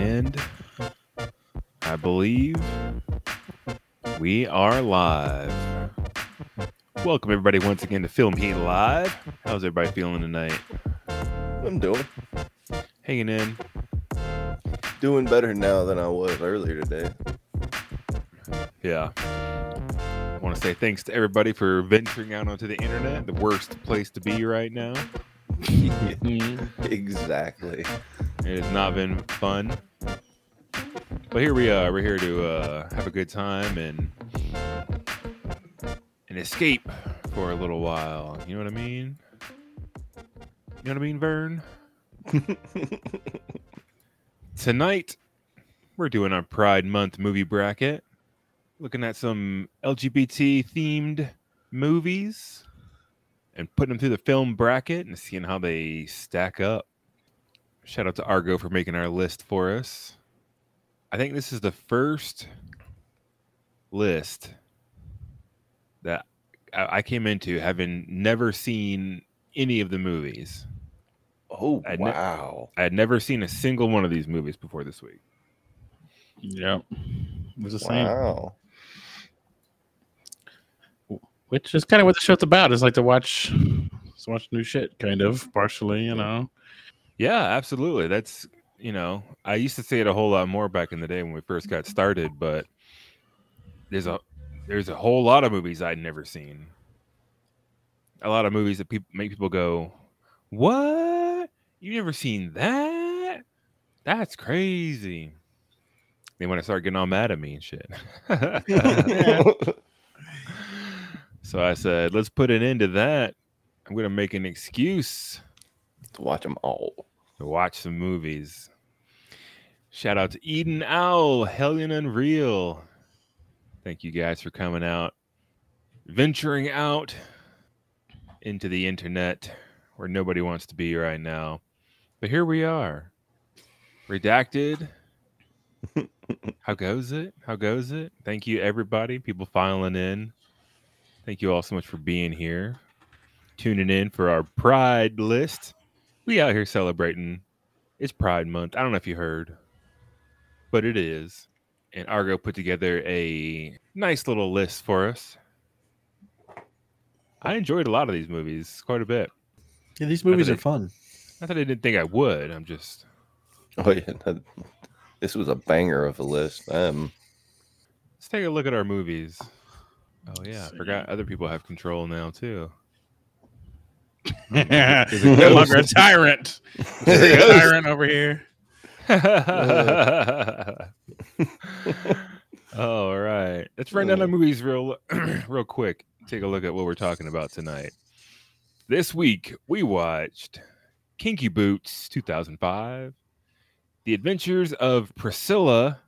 And I believe we are live. Welcome, everybody, once again to Film Heat Live. How's everybody feeling tonight? I'm doing Hanging in. doing better now than I was earlier today. Yeah. I want to say thanks to everybody for venturing out onto the internet, the worst place to be right now. exactly. It has not been fun. But here we are. We're here to uh, have a good time and and escape for a little while. You know what I mean? You know what I mean, Vern? Tonight, we're doing our Pride Month movie bracket. Looking at some LGBT themed movies and putting them through the film bracket and seeing how they stack up. Shout out to Argo for making our list for us. I think this is the first list that I I came into having never seen any of the movies. Oh I ne- wow. I had never seen a single one of these movies before this week. Yep. It was the same. Wow. Which is kind of what the show's about. Is like to watch to watch new shit, kind of, partially, you know. Yeah, absolutely. That's you know, I used to say it a whole lot more back in the day when we first got started, but there's a there's a whole lot of movies I'd never seen. A lot of movies that people make people go, "What? You never seen that? That's crazy." They want to start getting all mad at me and shit. so I said, "Let's put an end to that. I'm going to make an excuse to watch them all. To watch some movies. Shout out to Eden Owl, Hellion Unreal. Thank you guys for coming out, venturing out into the internet where nobody wants to be right now. But here we are. Redacted. How goes it? How goes it? Thank you, everybody. People filing in. Thank you all so much for being here, tuning in for our Pride list we out here celebrating. It's Pride Month. I don't know if you heard, but it is. And Argo put together a nice little list for us. I enjoyed a lot of these movies quite a bit. Yeah, these movies they- are fun. Not that I didn't think I would. I'm just Oh yeah. that- this was a banger of a list. Um let's take a look at our movies. Oh yeah, I forgot other people have control now too. Is it no longer a tyrant? There's a tyrant over here. All right. Let's run down our movies real real quick. Take a look at what we're talking about tonight. This week we watched Kinky Boots 2005, The Adventures of Priscilla.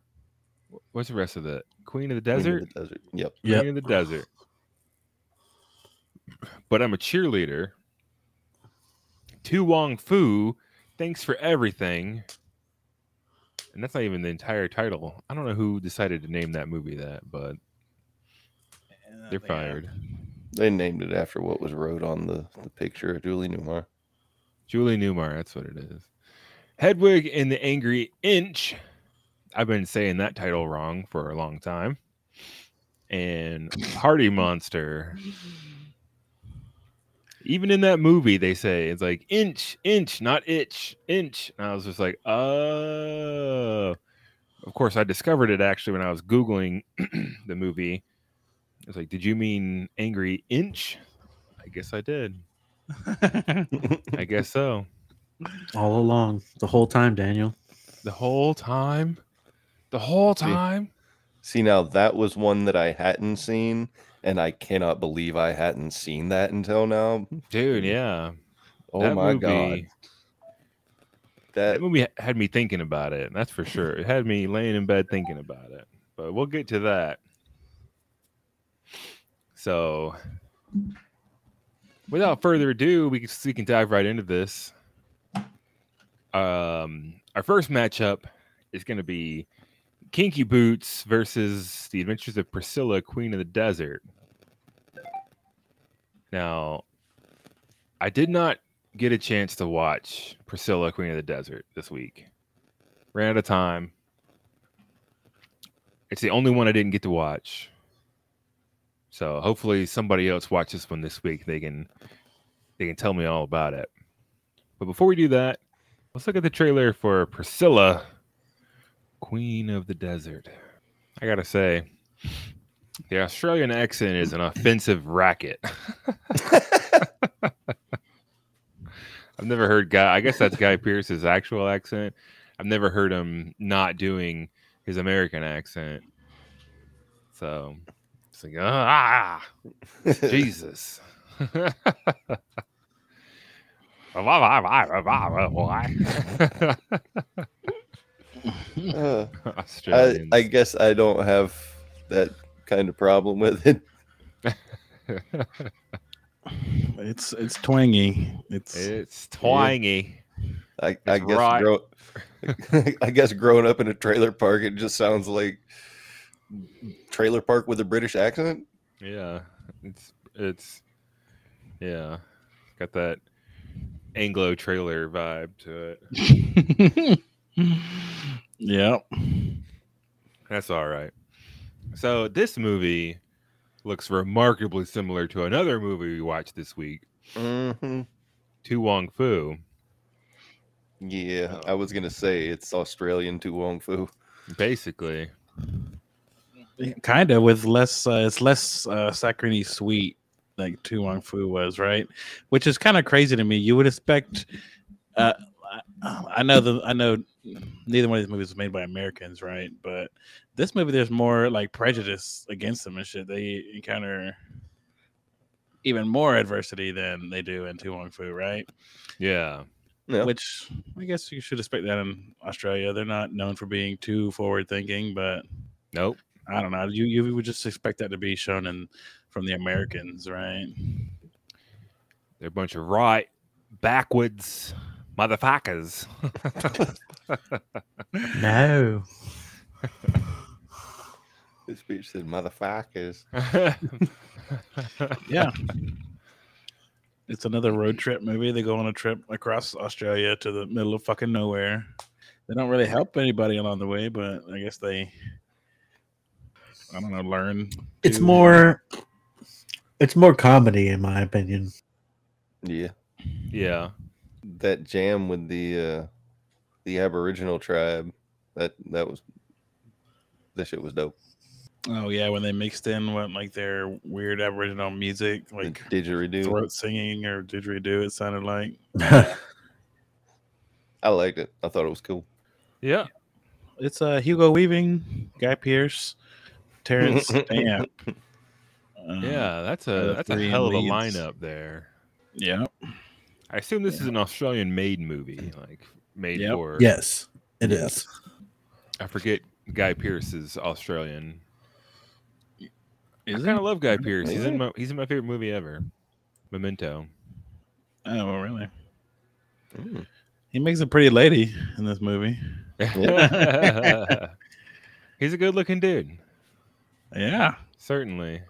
What's the rest of it? Queen of the Queen of Desert? the Desert. Yep. Queen Yep. of the Desert. But I'm a cheerleader. To Wong Foo, thanks for everything. And that's not even the entire title. I don't know who decided to name that movie that, but they're fired. They named it after what was wrote on the, the picture of Julie Newmar. Julie Newmar, that's what it is. Hedwig and the Angry Inch. I've been saying that title wrong for a long time. And Party Monster. Even in that movie, they say it's like inch, inch, not itch, inch. And I was just like, oh. Of course, I discovered it actually when I was Googling the movie. It's like, did you mean Angry Inch? I guess I did. I guess so. All along, the whole time, Daniel. The whole time. The whole See, time. See now that was one that I hadn't seen, and I cannot believe I hadn't seen that until now. Dude, yeah. Oh That my movie- god. That That movie had me thinking about it. That's for sure. It had me laying in bed thinking about it. But we'll get to that. So, without further ado, we can, we can dive right into this. Um, our first matchup is going to be Kinky Boots versus The Adventures of Priscilla, Queen of the Desert. Now, I did not get a chance to watch Priscilla, Queen of the Desert this week. ran out of time. It's the only one I didn't get to watch. So hopefully somebody else watch this one this week. They can they can tell me all about it. But before we do that, let's look at the trailer for Priscilla, Queen of the Desert. I gotta say, the Australian accent is an offensive racket. I've never heard Guy. I guess that's Guy Pearce's actual accent. I've never heard him not doing his American accent. So it's like ah, Jesus. Uh, I, I guess I don't have that kind of problem with it. It's it's twangy. It's it's twangy. I, I guess right. grow, I guess growing up in a trailer park, it just sounds like trailer park with a British accent. Yeah, it's it's yeah, got that Anglo trailer vibe to it. Yeah. That's all right. So this movie looks remarkably similar to another movie we watched this week, hmm To Wong Foo. Yeah, Oh. I was gonna say it's Australian to Wong Foo. Basically, kind of with less uh, it's less uh saccharine sweet like To Wong Foo was right which is kind of crazy to me you would expect uh I- I know the I know neither one of these movies was made by Americans right but this movie there's more like prejudice against them and shit they encounter even more adversity than they do in To Wong Foo right yeah, Yeah. which I guess you should expect that in Australia they're not known for being too forward thinking but nope. I don't know. You you would just expect that to be shown in from the Americans, right? They're a bunch of right backwards motherfuckers. No. This speech said motherfuckers. Yeah. It's another road trip movie. They go on a trip across Australia to the middle of fucking nowhere. They don't really help anybody along the way, but I guess they I don't know, learn. It's to- more it's more comedy in my opinion. Yeah, yeah, that jam with the uh the Aboriginal tribe. That that was that shit was dope. Oh yeah, when they mixed in what like their weird Aboriginal music, like The like didgeridoo. throat singing or didgeridoo, it sounded like. I liked it. I thought it was cool. yeah. It's uh Hugo Weaving, Guy Pearce, Terrence Stamp. Um, Yeah, that's a that's a three hell of a leads. lineup there. Yeah. I assume this is an Australian made movie, like made Yep. for yes, it is. I forget Guy Pearce is Australian. I kind of love Guy Pearce. He's in my he's in my favorite movie ever, Memento. Oh, really? Mm. He makes a pretty lady in this movie. he's a good looking dude, Yeah. certainly.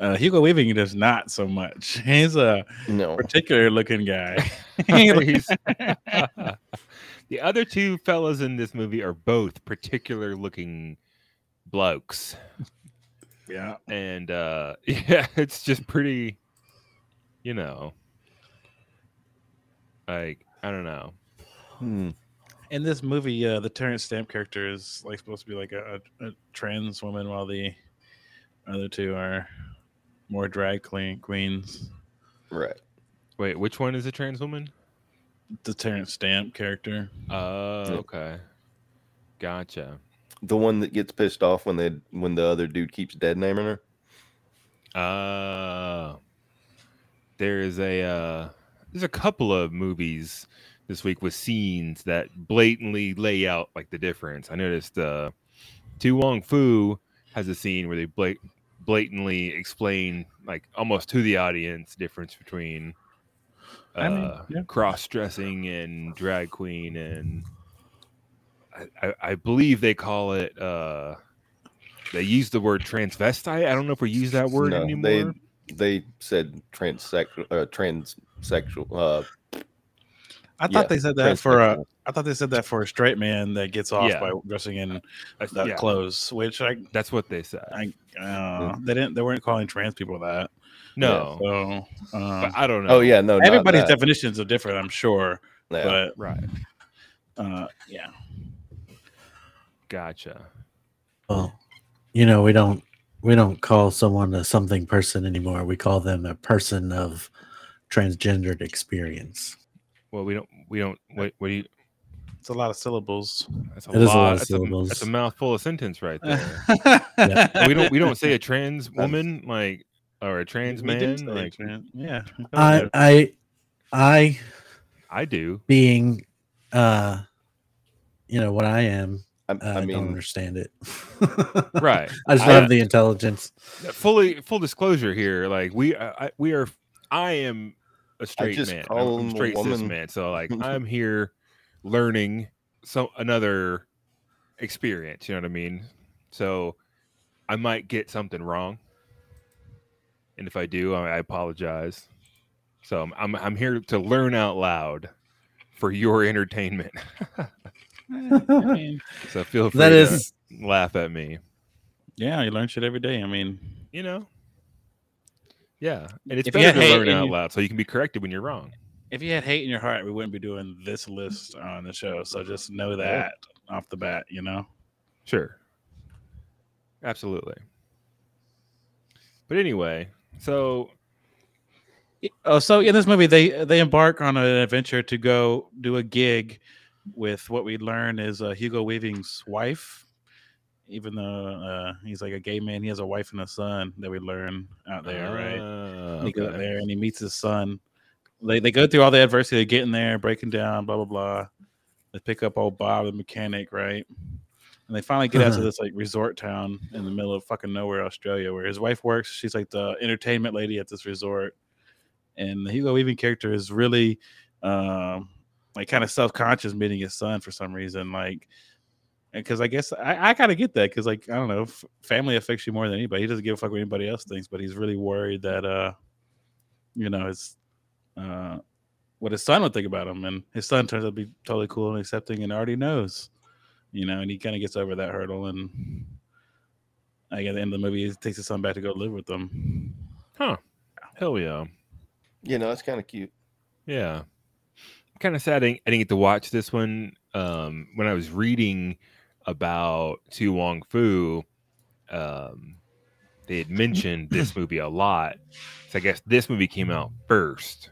Uh, Hugo Weaving does not so much. He's a No, particular looking guy. He's- the other two fellas in this movie are both particular looking blokes. yeah. and uh yeah it's just pretty you know like i don't know Hmm. In this movie, uh, the Terrence Stamp character is like supposed to be like a, a, a trans woman, while the other two are more drag queen queens. right. wait which one is a trans woman The Terrence Stamp character. uh okay gotcha The one that gets pissed off when they when the other dude keeps dead naming her. uh there is a uh there's a couple of movies this week with scenes that blatantly lay out like the difference i noticed uh To Wong Foo has a scene where they blat- blatantly explain, like almost to the audience, difference between uh, I mean, yeah. cross dressing and drag queen, and I, I, I believe they call it. Uh, they use the word transvestite. I don't know if we use that word No, anymore. they they said transsexual uh, transsexual uh I thought Yeah, they said that for uh, transsexual. I thought they said that for a straight man that gets off Yeah. by dressing in that yeah, clothes, which I, that's what they said. I uh, they didn't, they weren't calling trans people that. no, So, uh, but I don't know. Oh yeah, no, everybody's definitions are different, I'm sure, Yeah. but right. uh, yeah, Gotcha. Well, you know, we don't we don't call someone a something person anymore. We call them a person of transgendered experience. Well, we don't. We don't. What? What do you? It's a lot of syllables. That's a It is a lot. lot of that's, a, syllables. that's a mouthful of sentence right there. yeah, we don't. We don't say a trans woman like or a trans man say like trans- yeah. I I I I do. being uh you know what I am, I, uh, I I don't mean, understand it. Right. I just I- have the intelligence. Fully full disclosure here. Like we I, I- we are. I am a straight just man. call I'm him a straight cis woman. man. So like I'm here learning so another experience. You know what I mean? So I might get something wrong, and if I do, I, I apologize. So I'm, I'm I'm here to learn out loud for your entertainment. I so feel free That to laugh at me. yeah, you learn shit every day. I mean, You know. Yeah, and it's If better to learn out you- loud so you can be corrected when you're wrong. If you had hate in your heart, we wouldn't be doing this list on the show. So just know that off the bat, you know. Sure. Absolutely. But anyway, so Oh, so in this movie, they they embark on an adventure to go do a gig with what we learn is uh, Hugo Weaving's wife. Even though uh, he's like a gay man, he has a wife and a son that we learn out there, right? uh, He goes okay. there and he meets his son. They they go through all the adversity of getting there, breaking down, blah blah blah. They pick up old Bob, the mechanic, right? And they finally get out to Uh-huh. this like resort town in the middle of fucking nowhere, Australia, where his wife works. She's like the entertainment lady at this resort. And the Hugo Weaving character is really um like kind of self-conscious meeting his son for some reason. Like because I guess I, I kind of get that because like I don't know, f- family affects you more than anybody. He doesn't give a fuck what anybody else thinks, but he's really worried that uh, you know, his uh, what his son would think about him, and his son turns out to be totally cool and accepting, and already knows, you know, and he kind of gets over that hurdle, and like at the end of the movie, he takes his son back to go live with them. Huh? Hell yeah. you know, it's kind of cute. Yeah. Kind of sad I didn't, I didn't get to watch this one. Um, when I was reading about To Wong Foo, um, they had mentioned this movie a lot. So I guess this movie came out first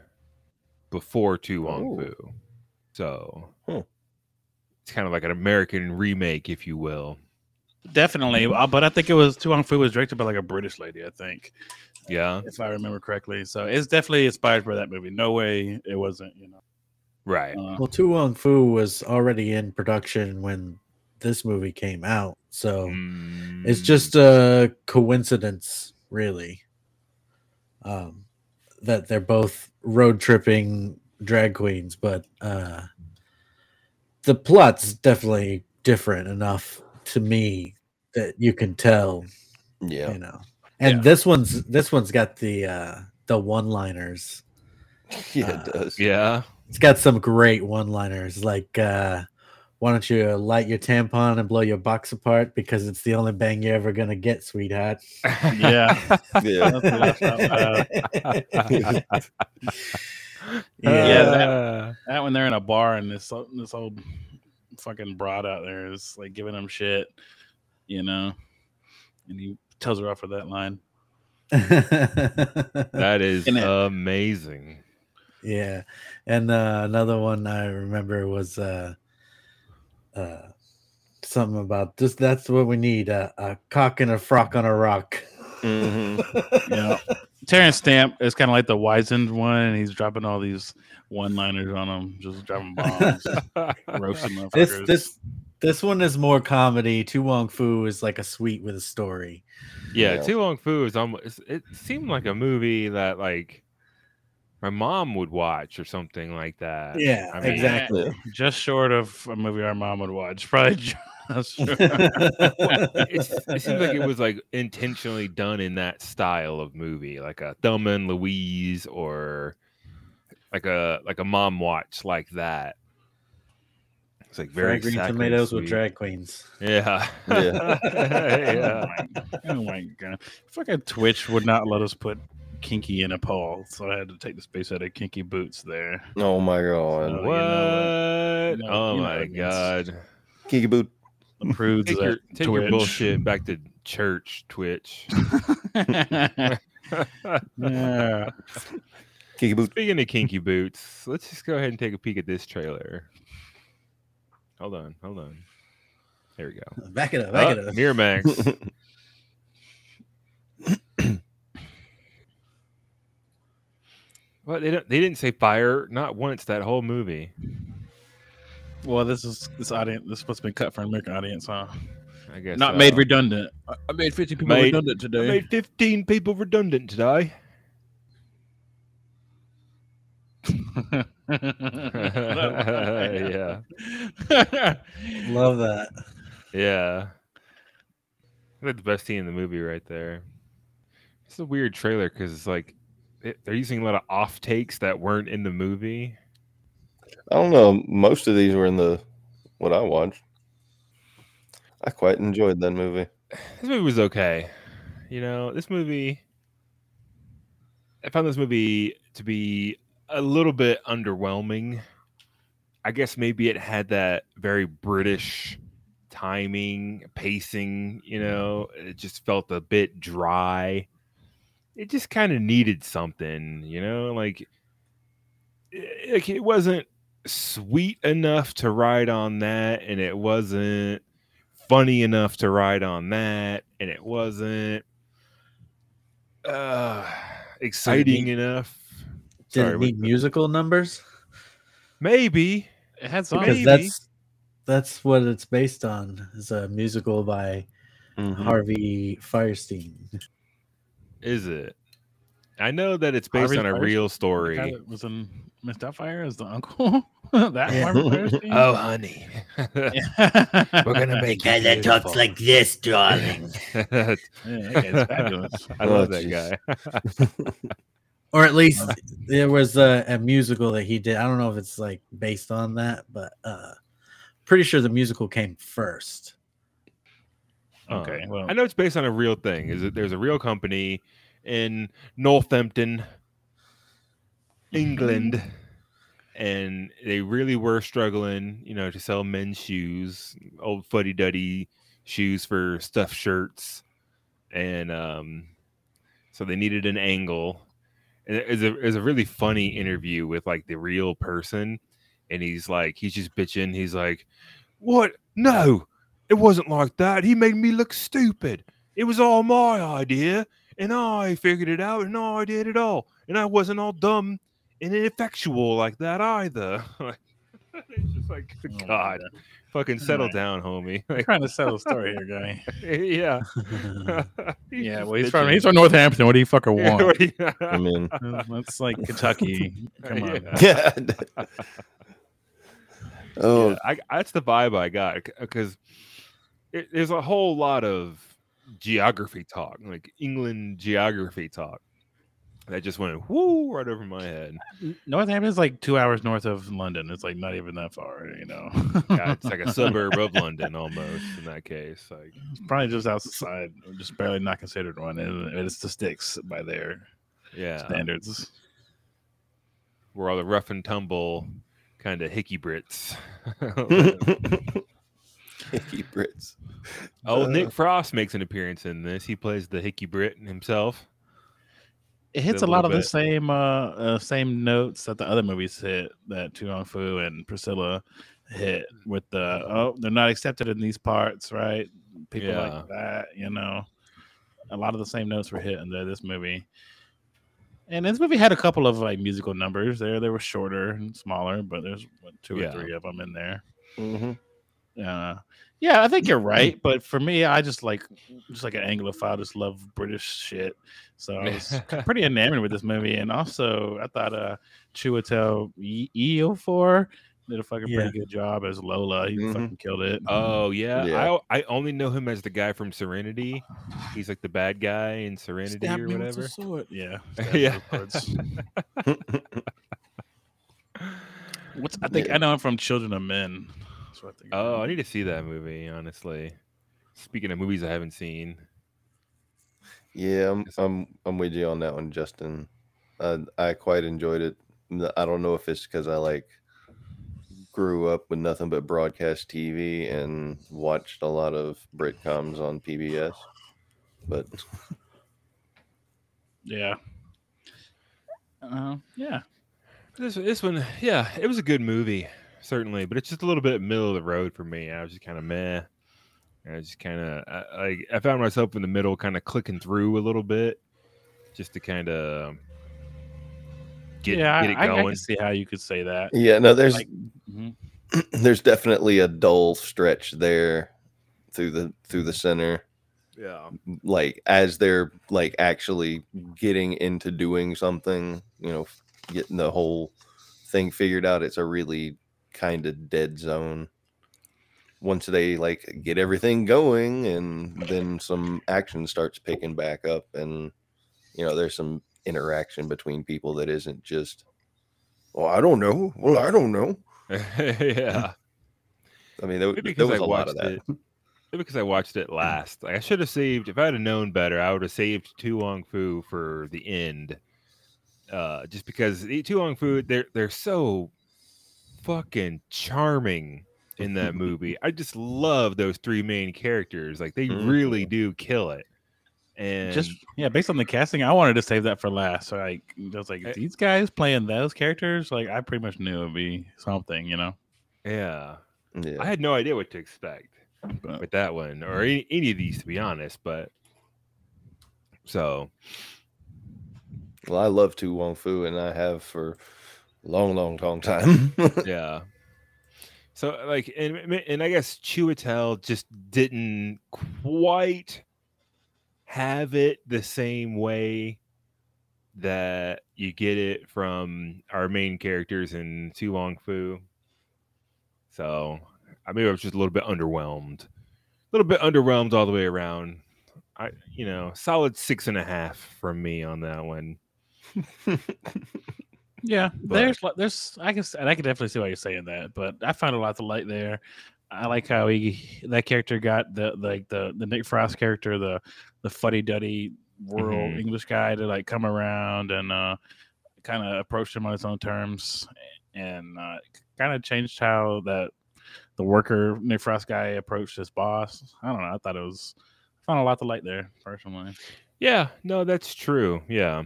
before To Wong Oh. Foo. So Huh. it's kind of like an American remake, if you will. Definitely, uh, but I think it was To Wong Foo was directed by like a British lady, I think, Yeah. if I remember correctly. So it's definitely inspired by that movie. No way it wasn't, you know. Right. Uh, Well, To Wong Foo was already in production when this movie came out, so it's Mm, just a coincidence, really, um, that they're both road tripping drag queens. But uh, the plot's definitely different enough to me that you can tell, Yeah, you know. And Yeah. this one's this one's got the uh, the one liners. yeah, Uh, it does. yeah. It's got some great one-liners like uh why don't you light your tampon and blow your box apart because it's the only bang you're ever gonna get, sweetheart. Yeah. Yeah, That's what I yeah, Yeah, that- Uh, That when they're in a bar and this this old fucking broad out there is like giving him shit, you know, and he tells her off for that line. that is amazing. yeah. And uh, another one I remember was uh, uh, something about just that's what we need uh, a cock and a frock on a rock. Mhm. Yeah, Terrence Stamp is kind of like the wizened one, and he's dropping all these one-liners on him, just dropping bombs, roasting this motherfuckers. this this one is more comedy. To Wong Foo is like a sweet with a story. Yeah, Yeah. To Wong Foo is almost. It seemed like a movie that like my mom would watch or something like that. Yeah, I mean, exactly. Yeah. just short of a movie our mom would watch, probably. Just short. It's, it seems like it was like intentionally done in that style of movie, like a Thelma and Louise or like a like a mom watch like that. It's like very Very green saccharine tomatoes with drag queens. Yeah. Yeah. yeah. Oh my oh god! Fucking Twitch would not let us put Kinky in a poll, so I had to take the space out of Kinky boots there. oh my god. you What? You know- oh you know my what it means. god. Kinky boot. The Take, your, at take your bullshit back to church, Twitch. yeah. Kiki boot. Speaking of kinky boots, let's just go ahead and take a peek at this trailer. Hold on, hold on. There we go. Back it up. Back Oh, it up. Miramax. What they don't, they didn't say fire not once that whole movie. Well, this is this audience. This is supposed to be cut for an American audience, huh? I guess Not so. made redundant. I- I made fifty people Made- redundant I made fifteen people redundant today. yeah, Love that. yeah. That's the best scene in the movie right there. It's a weird trailer because it's like it, they're using a lot of off takes that weren't in the movie. I don't know. Most of these were in the what I watched. I quite enjoyed that movie. this movie was okay. You know, this movie. I found this movie to be a little bit underwhelming. I guess maybe it had that very British timing, pacing. You know, it just felt a bit dry. It just kind of needed something. You know, like, it, like it wasn't sweet enough to ride on that, and it wasn't funny enough to ride on that, and it wasn't uh, exciting need- enough. Did Sorry, it need musical numbers? Maybe. it had some. Because Maybe. that's that's what it's based on. Is a musical by Mhm. Harvey Fierstein. Is it? I know that it's based Harvey on a Fierstein? real story. that was in Miss Doubtfire as the uncle. that Yeah. Harvey Oh, honey, we're gonna make guy that talks like this, darling. Yeah, that guy's fabulous. I Oh, love that jeez. guy. Or at least there was a, a musical that he did. I don't know if it's like based on that, but uh pretty sure the musical came first. Okay, Um, well- I know it's based on a real thing. Is that there's a real company in Northampton, England, and they really were struggling, you know, to sell men's shoes, old fuddy duddy shoes for stuffed shirts, and um, so they needed an angle. And it was a it was a really funny interview with like the real person, and he's like, he's just bitching. He's like, "What? No, it wasn't like that. He made me look stupid. It was all my idea, and I figured it out, and I did it all, and I wasn't all dumb and ineffectual like that either." it's just like, good Oh my God, fucking settle Right. down, homie. I'm Like, trying to settle a story here, guy. yeah, He's yeah, well, he's from he's from Northampton. What do you fucker want? what I mean, That's like Kentucky. Come on. Yeah. yeah. oh, Yeah, I, that's the vibe I got because there's a whole lot of geography talk, like England geography talk, that just went whoo right over my head. Northampton is like two hours north of London. It's like not even that far, you know. Yeah, it's like a suburb of London almost in that case. Like, It's probably just outside, just barely not considered one. And it's the sticks by their yeah, standards. we're all the rough and tumble kind of hickey Brits. Hickey Brits. oh, Uh, Nick Frost makes an appearance in this. He plays the hickey Brit himself. It hits a a lot little of the same uh, uh same notes that the other movies hit that To Wong Foo and Priscilla hit with the oh they're not accepted in these parts, right? People Yeah. like that, you know. A lot of the same notes were hit in the, this movie. And this movie had a couple of like musical numbers there. They were shorter and smaller, but there's what, two Yeah. or three of them in there. hmm Uh, yeah, I think you're right. But for me, I just like just like an Anglophile, just love British shit. So I was pretty enamored with this movie, and also I thought uh Chiwetel Ejiofor did a fucking Yeah. pretty good job as Lola. He Mhm. fucking killed it. Oh yeah, Yeah. I I only know him as the guy from Serenity. He's like the bad guy in Serenity Stab or whatever. a sword. Yeah, Yeah. What's I think I know him from Children of Men. That's what I think. Oh, I need to see that movie. Honestly, speaking of movies I haven't seen, Yeah, I'm I'm I'm with you on that one, Justin. Uh, I quite enjoyed it. I don't know if it's because I like grew up with nothing but broadcast TV and watched a lot of Britcoms on PBS, but yeah. Uh, yeah. this this one, yeah, it was a good movie, certainly, but it's just a little bit middle of the road for me. I was just kind of meh. I was just kind of like I found myself in the middle, kind of clicking through a little bit, just to kind of get yeah, get it I, I going. can see how you could say that. yeah, no, there's Like- Mhm. there's definitely a dull stretch there through the through the center. yeah, like as they're like actually getting into doing something you know getting the whole thing figured out it's a really kind of dead zone once they like get everything going and then some action starts picking back up and you know there's some interaction between people that isn't just well i don't know well i don't know yeah. i mean there, there because was I a lot of watched that it. Maybe because I watched it last. Like I should have saved. If I had known better, I would have saved To Wong Foo for the end. Uh, just because the To Wong Foo, they're they're so fucking charming in that movie. I just love those three main characters. Like they mm-hmm. really do kill it. And Just yeah, based on the casting, I wanted to save that for last. So like, I was like, I- these guys playing those characters, like I pretty much knew it would be something, you know. yeah, yeah I had no idea what to expect. But with that one or any, any of these to be honest but so well i love To Wong Foo and i have for a long long long time yeah so like and, and i guess Chiwetel just didn't quite have it the same way that you get it from our main characters in To Wong Foo. So I maybe I was just a little bit underwhelmed. A little bit underwhelmed all the way around. I you know, solid six and a half from me on that one. yeah, But- there's there's I can and I can definitely see why you're saying that, but I found a lot to like there. I like how he that character got the like the the Nick Frost character, the the fuddy duddy rural Mhm. English guy to like come around and uh kind of approach him on his own terms and uh kind of changed how that the worker Nick Frost guy approached his boss. I don't know. I thought it was I found a lot to like there personally. Yeah, no, that's true. Yeah.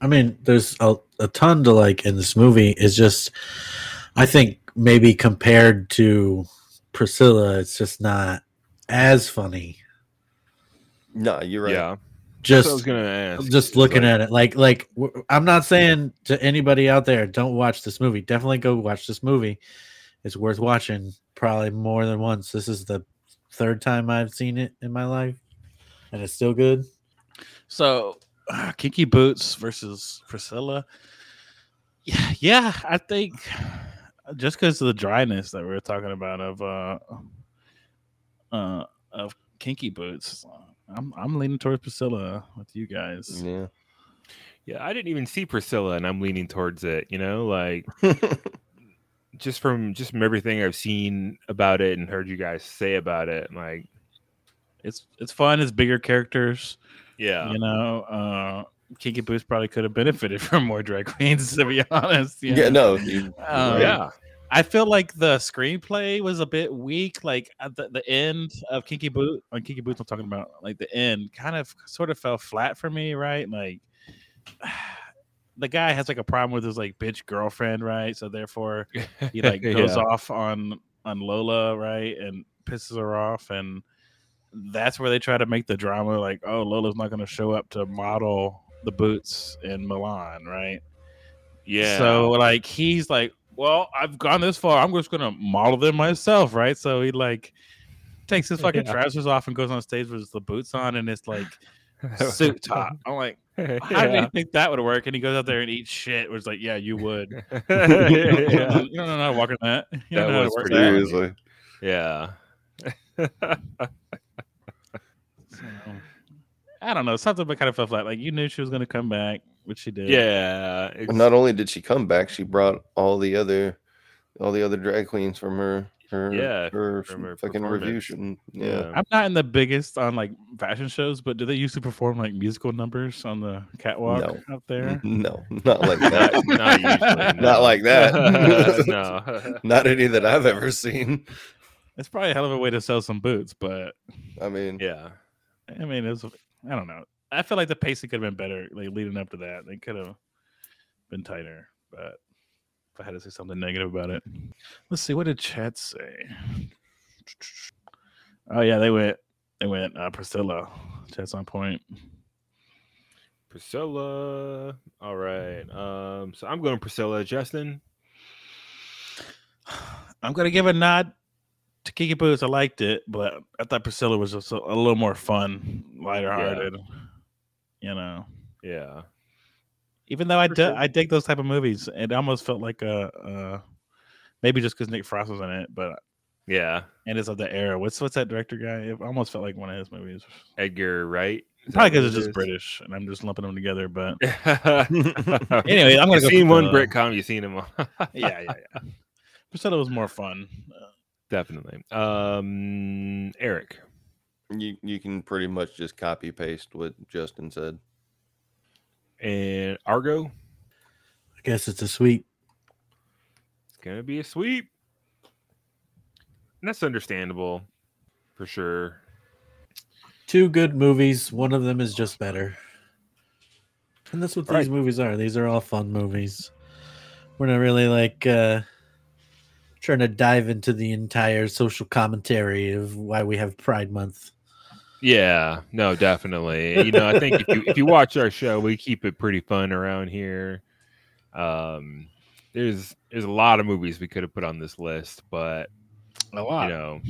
I mean, there's a, a ton to like in this movie. It's just, I think maybe compared to Priscilla, it's just not as funny. no you're right Yeah. That's what I was Just, gonna ask. just looking like- at it, like, like I'm not saying to anybody out there, don't watch this movie. Definitely go watch this movie. It's worth watching, probably more than once. This is the third time I've seen it in my life, and it's still good. So, uh, Kinky Boots versus Priscilla. Yeah, yeah, I think just because of the dryness that we were talking about of uh, uh, of Kinky Boots, I'm I'm leaning towards Priscilla with you guys. yeah Yeah, I didn't even see Priscilla, and I'm leaning towards it. You know, like just from just from everything I've seen about it and heard you guys say about it, like It's it's fun. It's bigger characters. Yeah, You know, uh, Kinky Boots probably could have benefited from more drag queens. To be honest, you yeah, no you, Um, yeah, I feel like the screenplay was a bit weak. Like at the, the end of Kinky Boot on Kinky Boots, I'm talking about like the end kind of sort of fell flat for me, right? Like the guy has like a problem with his like bitch girlfriend, right? So therefore he like goes Yeah. off on on Lola, right, and pisses her off, and that's where they try to make the drama like, oh, Lola's not going to show up to model the boots in Milan, right? yeah. So like he's like, well, I've gone this far. I'm just gonna model them myself, right? So he like takes his fucking Yeah. trousers off and goes on stage with the boots on and it's like suit top. I'm like, how did yeah. you think that would work? And he goes out there and eats shit. Was like, yeah, you would. yeah, you don't know how to walk in that. You That don't know how to was work pretty that. seriously yeah. So, I don't know. Something but kind of felt flat. Like you knew she was gonna come back, which she did. Yeah, Well, not only did she come back, she brought all the other all the other drag queens from her Her, Yeah, her from her fucking revue. performance. Yeah. I'm not in the biggest on like fashion shows, but do they used to perform like musical numbers on the catwalk No. out there? No, not like that. Not, not usually. no. Not like that. no. not any that I've ever seen. It's probably a hell of a way to sell some boots, but I mean, Yeah. I mean, it's I don't know. I feel like the pacing could have been better, like leading up to that. They could have been tighter, but if I had to say something negative about it, let's see. What did chat say? Oh yeah, they went. They went. Uh, Priscilla. Chat's on point. Priscilla. All right. Um, so I'm going Priscilla. Justin. I'm gonna give a nod Kiki Boots. I liked it, but I thought Priscilla was just a, a little more fun, lighter hearted. You know, Yeah. even though I For sure. I dig those type of movies, it almost felt like a, uh maybe just because Nick Frost was in it, but Yeah. and it's of the era. What's what's that director guy? It almost felt like one of his movies. Edgar Wright. Is Probably because it's just is? British, and I'm just lumping them together. But anyway, I'm gonna You've go seen one Priscilla. Brit com. You've seen him. yeah, yeah, yeah. Priscilla was more fun. Uh, Definitely. Um, Eric. you you can pretty much just copy paste what Justin said. And Argo. I guess it's a sweep. It's gonna be a sweep. And that's understandable, for sure. Two good movies. One of them is just better. And that's what these Right. movies are. These are all fun movies. We're not really like uh trying to dive into the entire social commentary of why we have Pride Month. Yeah, no, definitely. You know, I think if you if you watch our show, we keep it pretty fun around here. Um, there's there's a lot of movies we could have put on this list, but a lot. you know,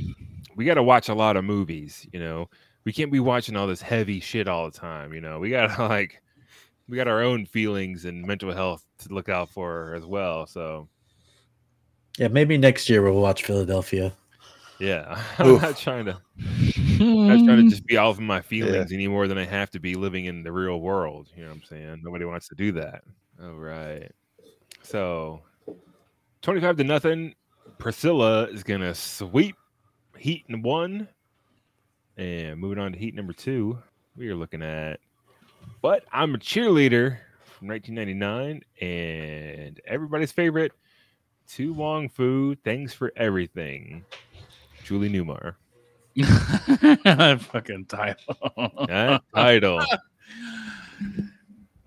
we got to watch a lot of movies. You know, we can't be watching all this heavy shit all the time. You know, we got to like we got our own feelings and mental health to look out for as well. So Yeah, maybe next year we'll watch Philadelphia. yeah, I'm Oof. not trying to I'm not trying to just be off of my feelings any more than I have to be living in the real world. You know what I'm saying? Nobody wants to do that. All right. So 25 to nothing. Priscilla is gonna sweep heat in one. And moving on to heat number two, we are looking at But I'm a cheerleader from 1999 and everybody's favorite To Wong Foo, thanks for everything. Julie Newmar. that fucking title. That title.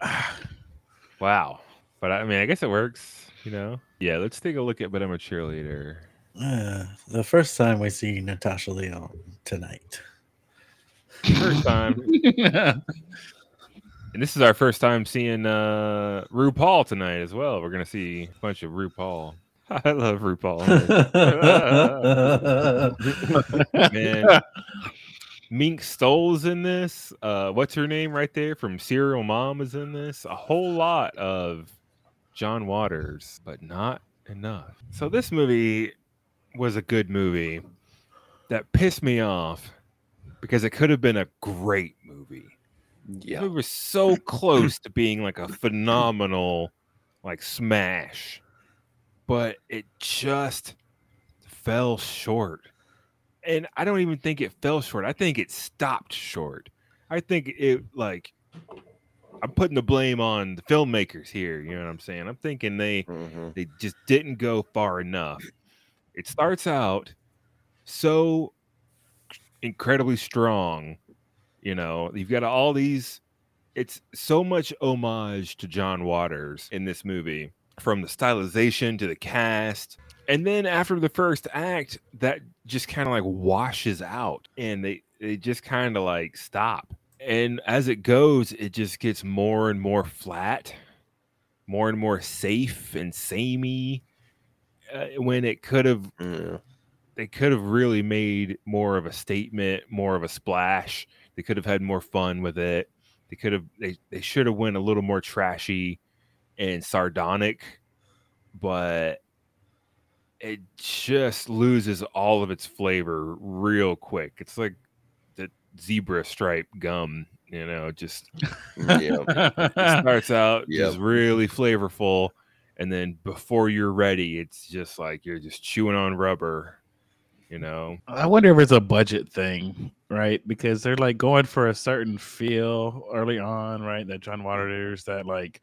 Wow. But I mean, I guess it works, you know? Yeah, let's take a look at But I'm a Cheerleader. Uh, the first time we see Natasha Lyonne tonight. First time. and this is our first time seeing uh RuPaul tonight as well. We're gonna see a bunch of RuPaul. I love RuPaul. Man. Mink Stole's in this. Uh what's her name right there from Serial Mom is in this. A whole lot of John Waters, but not enough. So this movie was a good movie that pissed me off because it could have been a great movie. Yeah. It was so close to being like a phenomenal like smash, but it just fell short. And I don't even think it fell short. I think it stopped short. I think it like I'm putting the blame on the filmmakers here, you know what I'm saying? I'm thinking they Mhm. they just didn't go far enough. It starts out so incredibly strong. You know, you've got all these. It's so much homage to John Waters in this movie, from the stylization to the cast. And then after the first act, that just kind of like washes out and they, they just kind of like stop. And as it goes, it just gets more and more flat, more and more safe and samey. Uh, when it could have Yeah. they could have really made more of a statement, more of a splash. They could have had more fun with it. They could have they, they should have went a little more trashy and sardonic, but it just loses all of its flavor real quick. It's like the zebra stripe gum, you know, just Yeah. it starts out just really flavorful and then before you're ready it's just like you're just chewing on rubber You know, I wonder if it's a budget thing, right? Because they're like going for a certain feel early on, right? That John Waters that like th-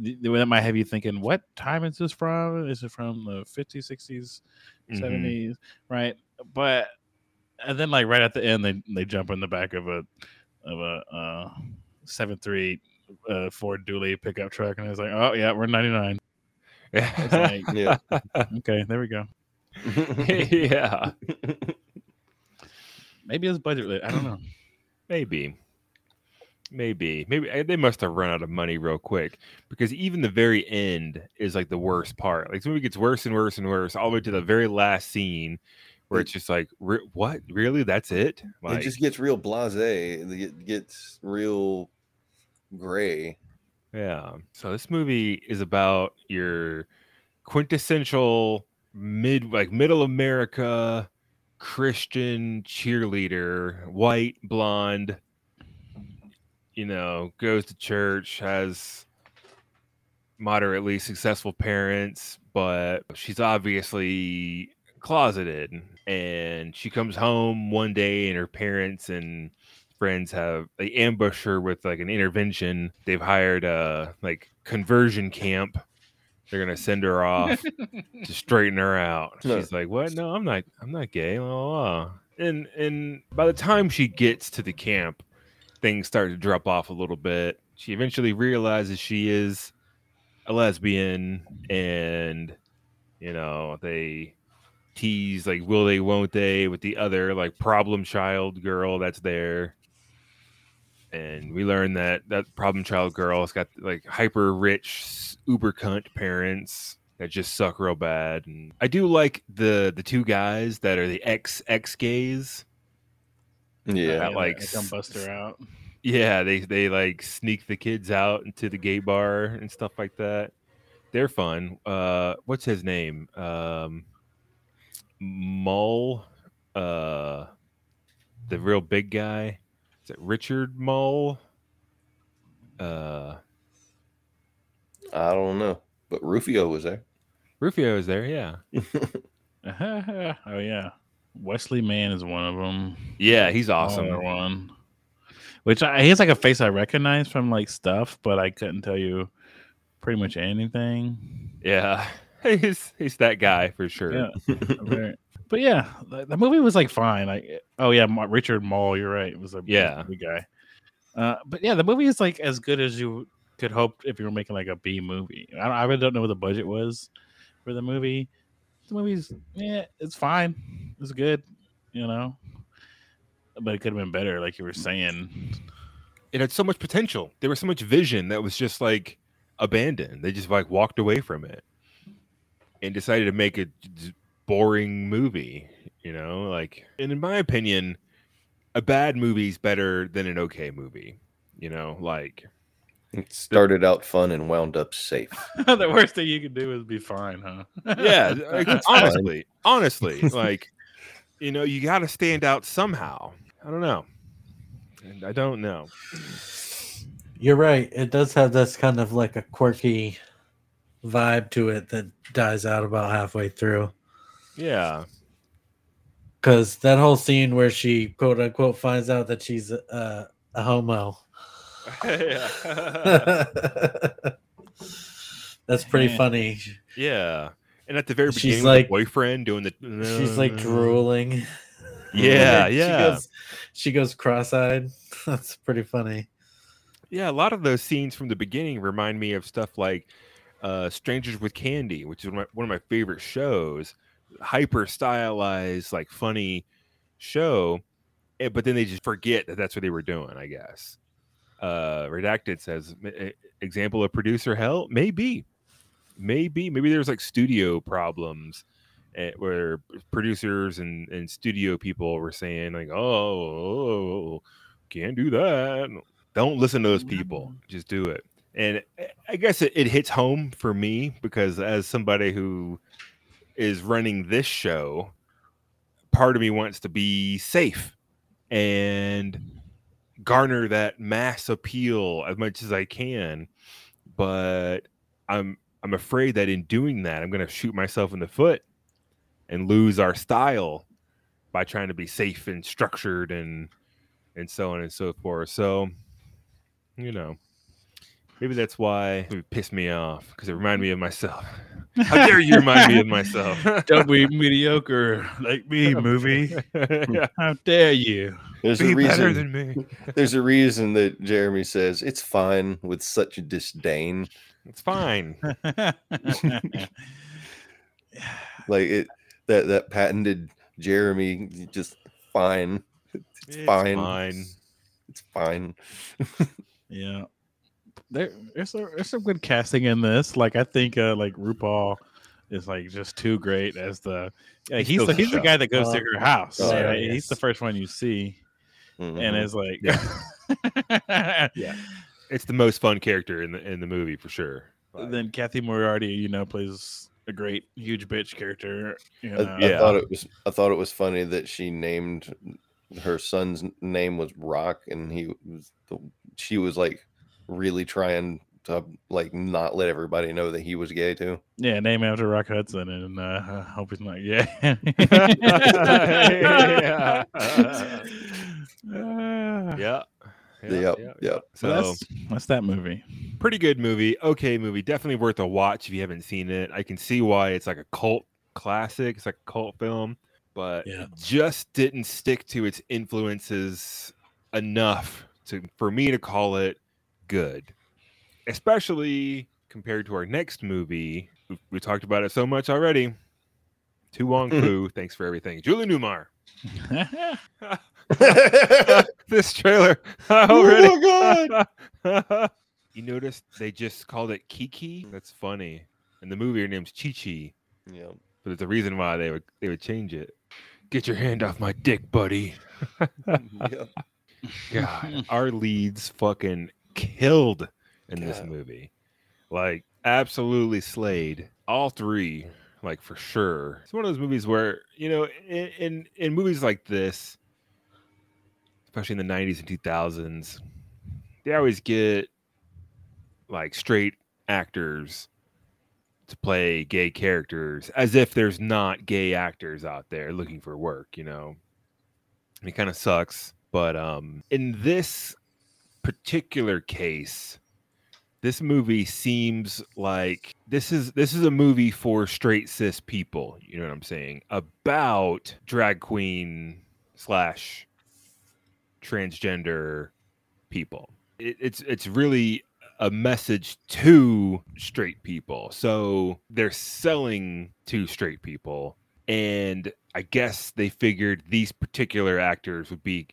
that might have you thinking, what time is this from? Is it from the 50s, 60s, Mhm. 70s, right? But and then like right at the end, they they jump in the back of a of a uh, seven three uh, Ford Dually pickup truck, and it's like, oh yeah, we're 99. It's like, Yeah. okay, there we go. yeah, Maybe it's budget. I don't know. maybe, maybe, maybe eh, they must have run out of money real quick because even the very end is like the worst part. Like the movie gets worse and worse and worse all the way to the very last scene where it's just like, re- what? Really? That's it? Like, it just gets real blasé. It gets real gray. Yeah. So this movie is about your quintessential mid like middle America Christian cheerleader, white, blonde, you know, goes to church, has moderately successful parents, but she's obviously closeted. And she comes home one day and her parents and friends have they ambush her with like an intervention. They've hired a like conversion camp. They're gonna send her off to straighten her out. No. she's like what? No i'm not i'm not gay. Blah, blah, blah." and and by the time she gets to the camp things start to drop off a little bit. She eventually realizes she is a lesbian and you know they tease like will they won't they with the other like problem child girl that's there. And we learn that that problem child girl has got like hyper rich uber cunt parents that just suck real bad. And i do like the the two guys that are the ex ex gays Yeah. That, like, they come bust her out. yeah they they like sneak the kids out into the gay bar and stuff like that they're fun uh what's his name um Moll uh the real big guy is it Richard Moll uh I don't know. But Rufio was there. rufio was there yeah oh yeah, Wesley Mann is one of them. yeah he's awesome Another one. Which I, he has like a face I recognize from like stuff, but I couldn't tell you pretty much anything. yeah he's he's that guy for sure Yeah, but yeah, the, the movie was like fine. Like, oh yeah, Ma- Richard Moll, you're right. It was a Yeah. big guy. Uh, but yeah, the movie is like as good as you could hope if you were making like a B movie. I, don't, I really don't know what the budget was for the movie. The movie's yeah, it's fine. It's good, you know. But it could have been better, like you were saying. it had so much potential. There was so much vision that was just like abandoned. They just like walked away from it and decided to make a boring movie. You know, like, and in my opinion, a bad movie's better than an okay movie. You know, like, It started out fun and wound up safe. the worst thing you could do is be fine, huh? yeah, like, honestly, honestly, like, you know, you got to stand out somehow. I don't know. And I don't know. You're right. It does have this kind of like a quirky vibe to it that dies out about halfway through. Yeah. Because that whole scene where she quote unquote finds out that she's uh, a homo. Yeah. That's pretty funny. Yeah. And at the very She's beginning, like- the boyfriend doing the. She's like drooling. Yeah, she yeah, goes, she goes cross-eyed. That's pretty funny. yeah. A lot of those scenes from the beginning remind me of stuff like uh, "Strangers with Candy," which is one of my, one of my favorite shows. Hyper stylized, like funny show, eh, but then they just forget that that's what they were doing. I guess. Uh, Redacted says, eh, "Example of producer hell? Maybe, maybe, maybe there's like studio problems." eh, where producers and, and studio people were saying like, "Oh, can't do that." Don't listen to those people. Just do it. And I- I guess it, it hits home for me because as somebody who is running this show, part of me wants to be safe and garner that mass appeal as much as I can. But I'm I'm afraid that in doing that, I'm going to shoot myself in the foot and lose our style by trying to be safe and structured and and so on and so forth. So, you know, maybe that's why it pissed me off because it reminded me of myself. How dare you remind me of myself? Don't be mediocre like me, movie. yeah. How dare you? There's Be a better reason. than me. There's a reason that Jeremy says it's fine with such disdain. It's fine. Like it that that patented Jeremy just fine. It's, fine. fine. It's fine. yeah. There, there's, a, there's some good casting in this. Like I think, uh, like RuPaul is like just too great as the. Yeah, he's the, the he's the guy that goes to Uh, her house. oh, right? yes. He's the first one you see, and Mhm. it's like, Yeah. Yeah. It's the most fun character in the in the movie for sure. Like, then Cathy Moriarty, you know, plays a great huge bitch character. You I, know? I Yeah. thought it was I thought it was funny that she named her son's name was Rock and he was the, she was like really trying to like not let everybody know that he was gay too. Yeah, name after Rock Hudson, and uh, I hope he's not. Yeah. Yeah. Ah. yeah. Yep, yep. So So that's, that's that movie. pretty good movie. Okay movie. Definitely worth a watch if you haven't seen it. I can see why it's like a cult classic. It's like a cult film, but Yeah. it just didn't stick to its influences enough to for me to call it good. Especially compared to our next movie. We, we talked about it so much already. To Wong mm-hmm. Fu, thanks for everything. Julie Newmar. this trailer already. Oh my god! you noticed they just called it Kiki? That's funny. And the movie her name's Chi Chi, yeah. but there's a reason why they would they would change it. Get your hand off my dick, buddy. yeah. God, our leads fucking killed in this movie. Like absolutely slayed. All three, like for sure. It's one of those movies where, you know, in in, in movies like this, especially in the 90s and 2000s, they always get like straight actors to play gay characters as if there's not gay actors out there looking for work, you know. It kind of sucks, but um in this particular case, this movie seems like this is this is a movie for straight cis people, you know what I'm saying? About drag queen slash transgender people. It, it's it's really a message to straight people. So they're selling to straight people. And I guess they figured these particular actors would be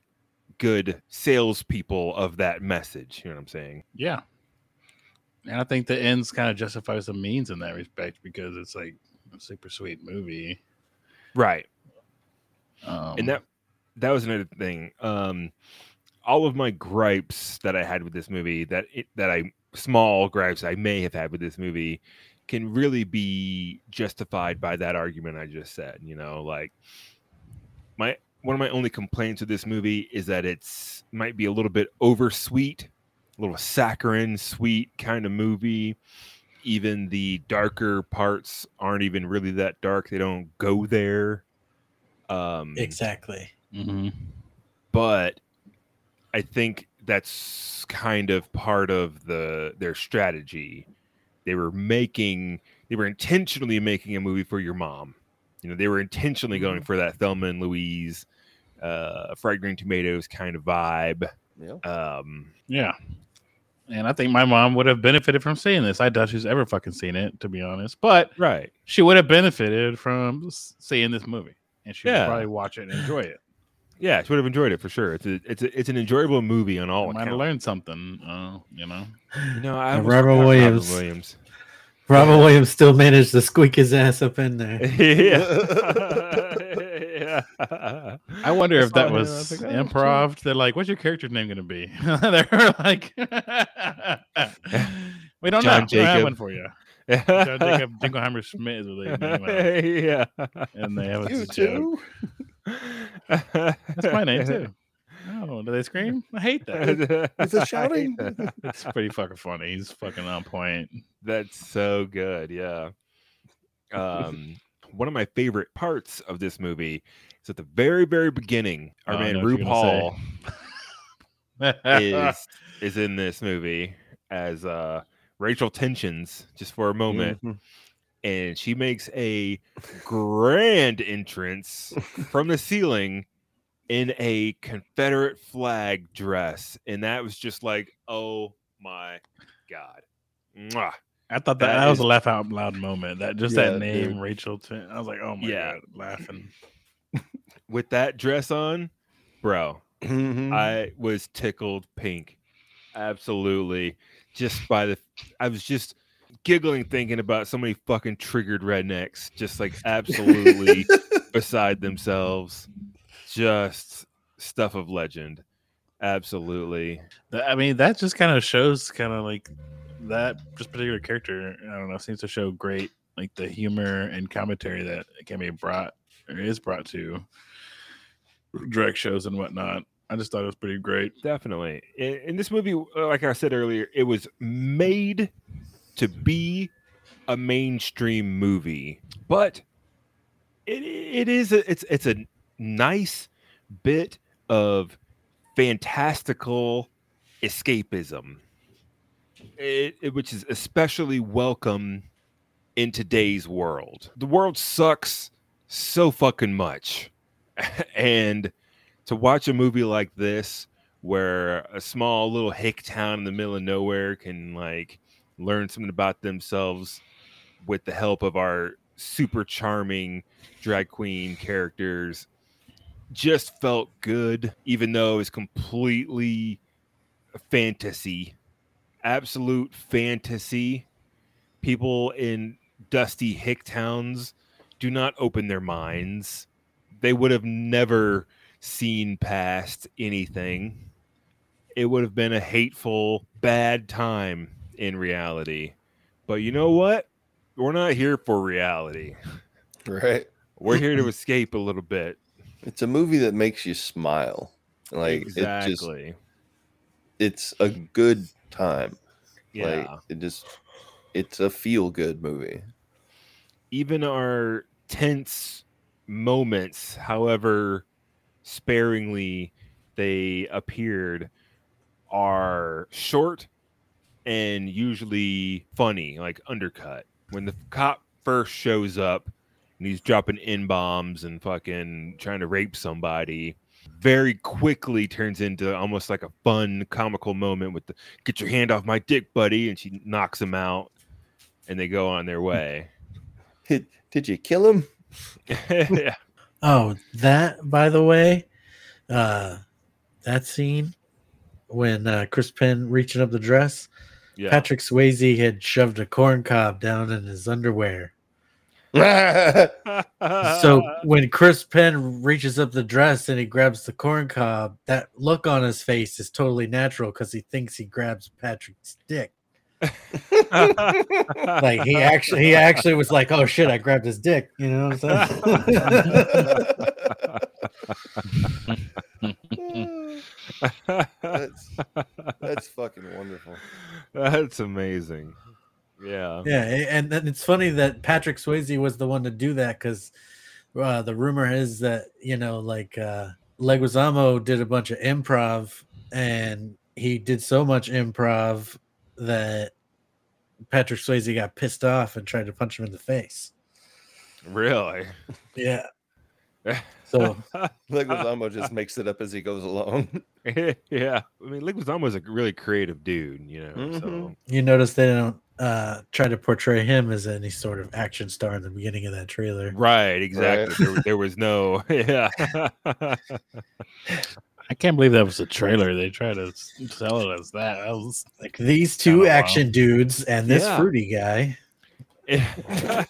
good salespeople of that message. You know what I'm saying? yeah. And I think the ends kind of justifies the means in that respect because it's like a super sweet movie. Right. Um, and that that was another thing. Um, all of my gripes that I had with this movie, that it, that I small gripes I may have had with this movie, can really be justified by that argument I just said. You know, like my one of my only complaints with this movie is that it's might be a little bit oversweet, little saccharine sweet kind of movie. Even the darker parts aren't even really that dark. They don't go there. Um, Exactly. mhm. but I think that's kind of part of the their strategy. They were making they were intentionally making a movie for your mom. You know, they were intentionally going for that Thelma and Louise, uh, fried green tomatoes kind of vibe. Yeah. Um, Yeah. And I think my mom would have benefited from seeing this. I doubt she's ever fucking seen it, to be honest. But right. she would have benefited from seeing this movie, and she would probably watch it and enjoy it. Yeah, she would have enjoyed it for sure. It's a, it's a, it's an enjoyable movie on all Might have learned something, uh, you know. You know, I almost Robert forgot Williams. Williams. Robert Williams still managed to squeak his ass up in there. yeah. yeah. I wonder if that was was like, oh, improv. They're like, "What's your character's name going to be?" They're like, "We don't John know. We don't have Jacob. one for you." John Jacob Dinkelheimer Schmidt is what they name it. yeah. and they have You a joke. too? That's my name too. Oh, do they scream? I hate that. Is it shouting? It's pretty fucking funny. He's fucking on point. That's so good. Yeah. Um, one of my favorite parts of this movie is at the very, very beginning, our Oh, man RuPaul is is in this movie as uh Rachel Tensions just for a moment, Mhm. and she makes a grand entrance from the ceiling in a Confederate flag dress, and that was just like, oh my god. Mwah. I thought that, That that was a laugh out loud moment. That just Yeah, that name, dude. Rachel. Tin- I was like, oh my Yeah. god, laughing. With that dress on, bro, Mhm. I was tickled pink. Absolutely. Just by the I was just giggling thinking about so many fucking triggered rednecks just like absolutely beside themselves. Just stuff of legend. Absolutely. I mean, that just kind of shows kind of like that just particular character. I don't know, seems to show great like the humor and commentary that can be brought or is brought to direct shows and whatnot. I just thought it was pretty great. Definitely. In, this movie, uh, like I said earlier, it was made to be a mainstream movie, but it it is a, it's it's a nice bit of fantastical escapism, it, it- which is especially welcome in today's world. The world sucks so fucking much, and to watch a movie like this where a small little hick town in the middle of nowhere can like learn something about themselves with the help of our super charming drag queen characters just felt good even though it's completely fantasy absolute fantasy people in dusty hick towns do not open their minds they would have never seen past anything. It would have been a hateful, bad time in reality. But you know what? We're not here for reality. right. We're here to escape a little bit. It's a movie that makes you smile. Like it just exactly. it's a good time. yeah. Like it just it's a feel good movie. Even our tense moments, however sparingly they appeared, are short and usually funny, like undercut. When the cop first shows up and he's dropping in bombs and fucking trying to rape somebody, very quickly turns into almost like a fun comical moment with the "Get your hand off my dick, buddy," and she knocks him out, and they go on their way. Did, did you kill him? yeah. Oh, that by the way, uh that scene when uh Chris Penn reaching up the dress, Yeah. Patrick Swayze had shoved a corn cob down in his underwear. Right. So when Chris Penn reaches up the dress and he grabs the corn cob, that look on his face is totally natural because he thinks he grabs Patrick's dick. Like he actually he actually was like, Oh shit, I grabbed his dick. You know what I'm saying? that's that's fucking wonderful. That's amazing. Yeah. Yeah, a- and then it's funny that Patrick Swayze was the one to do that because uh, the rumor is that you know, like uh, Leguizamo did a bunch of improv, and he did so much improv that Patrick Swayze got pissed off and tried to punch him in the face. Really? Yeah. So Leguizamo just makes it up as he goes along. yeah. I mean, Leguizamo's a really creative dude, you know. So Mhm. you notice they don't uh, try to portray him as any sort of action star in the beginning of that trailer. right, exactly. There, there was no yeah. I can't believe that was a trailer. They tried to sell it as that. That was like These two Kinda action dudes and this Yeah. fruity guy.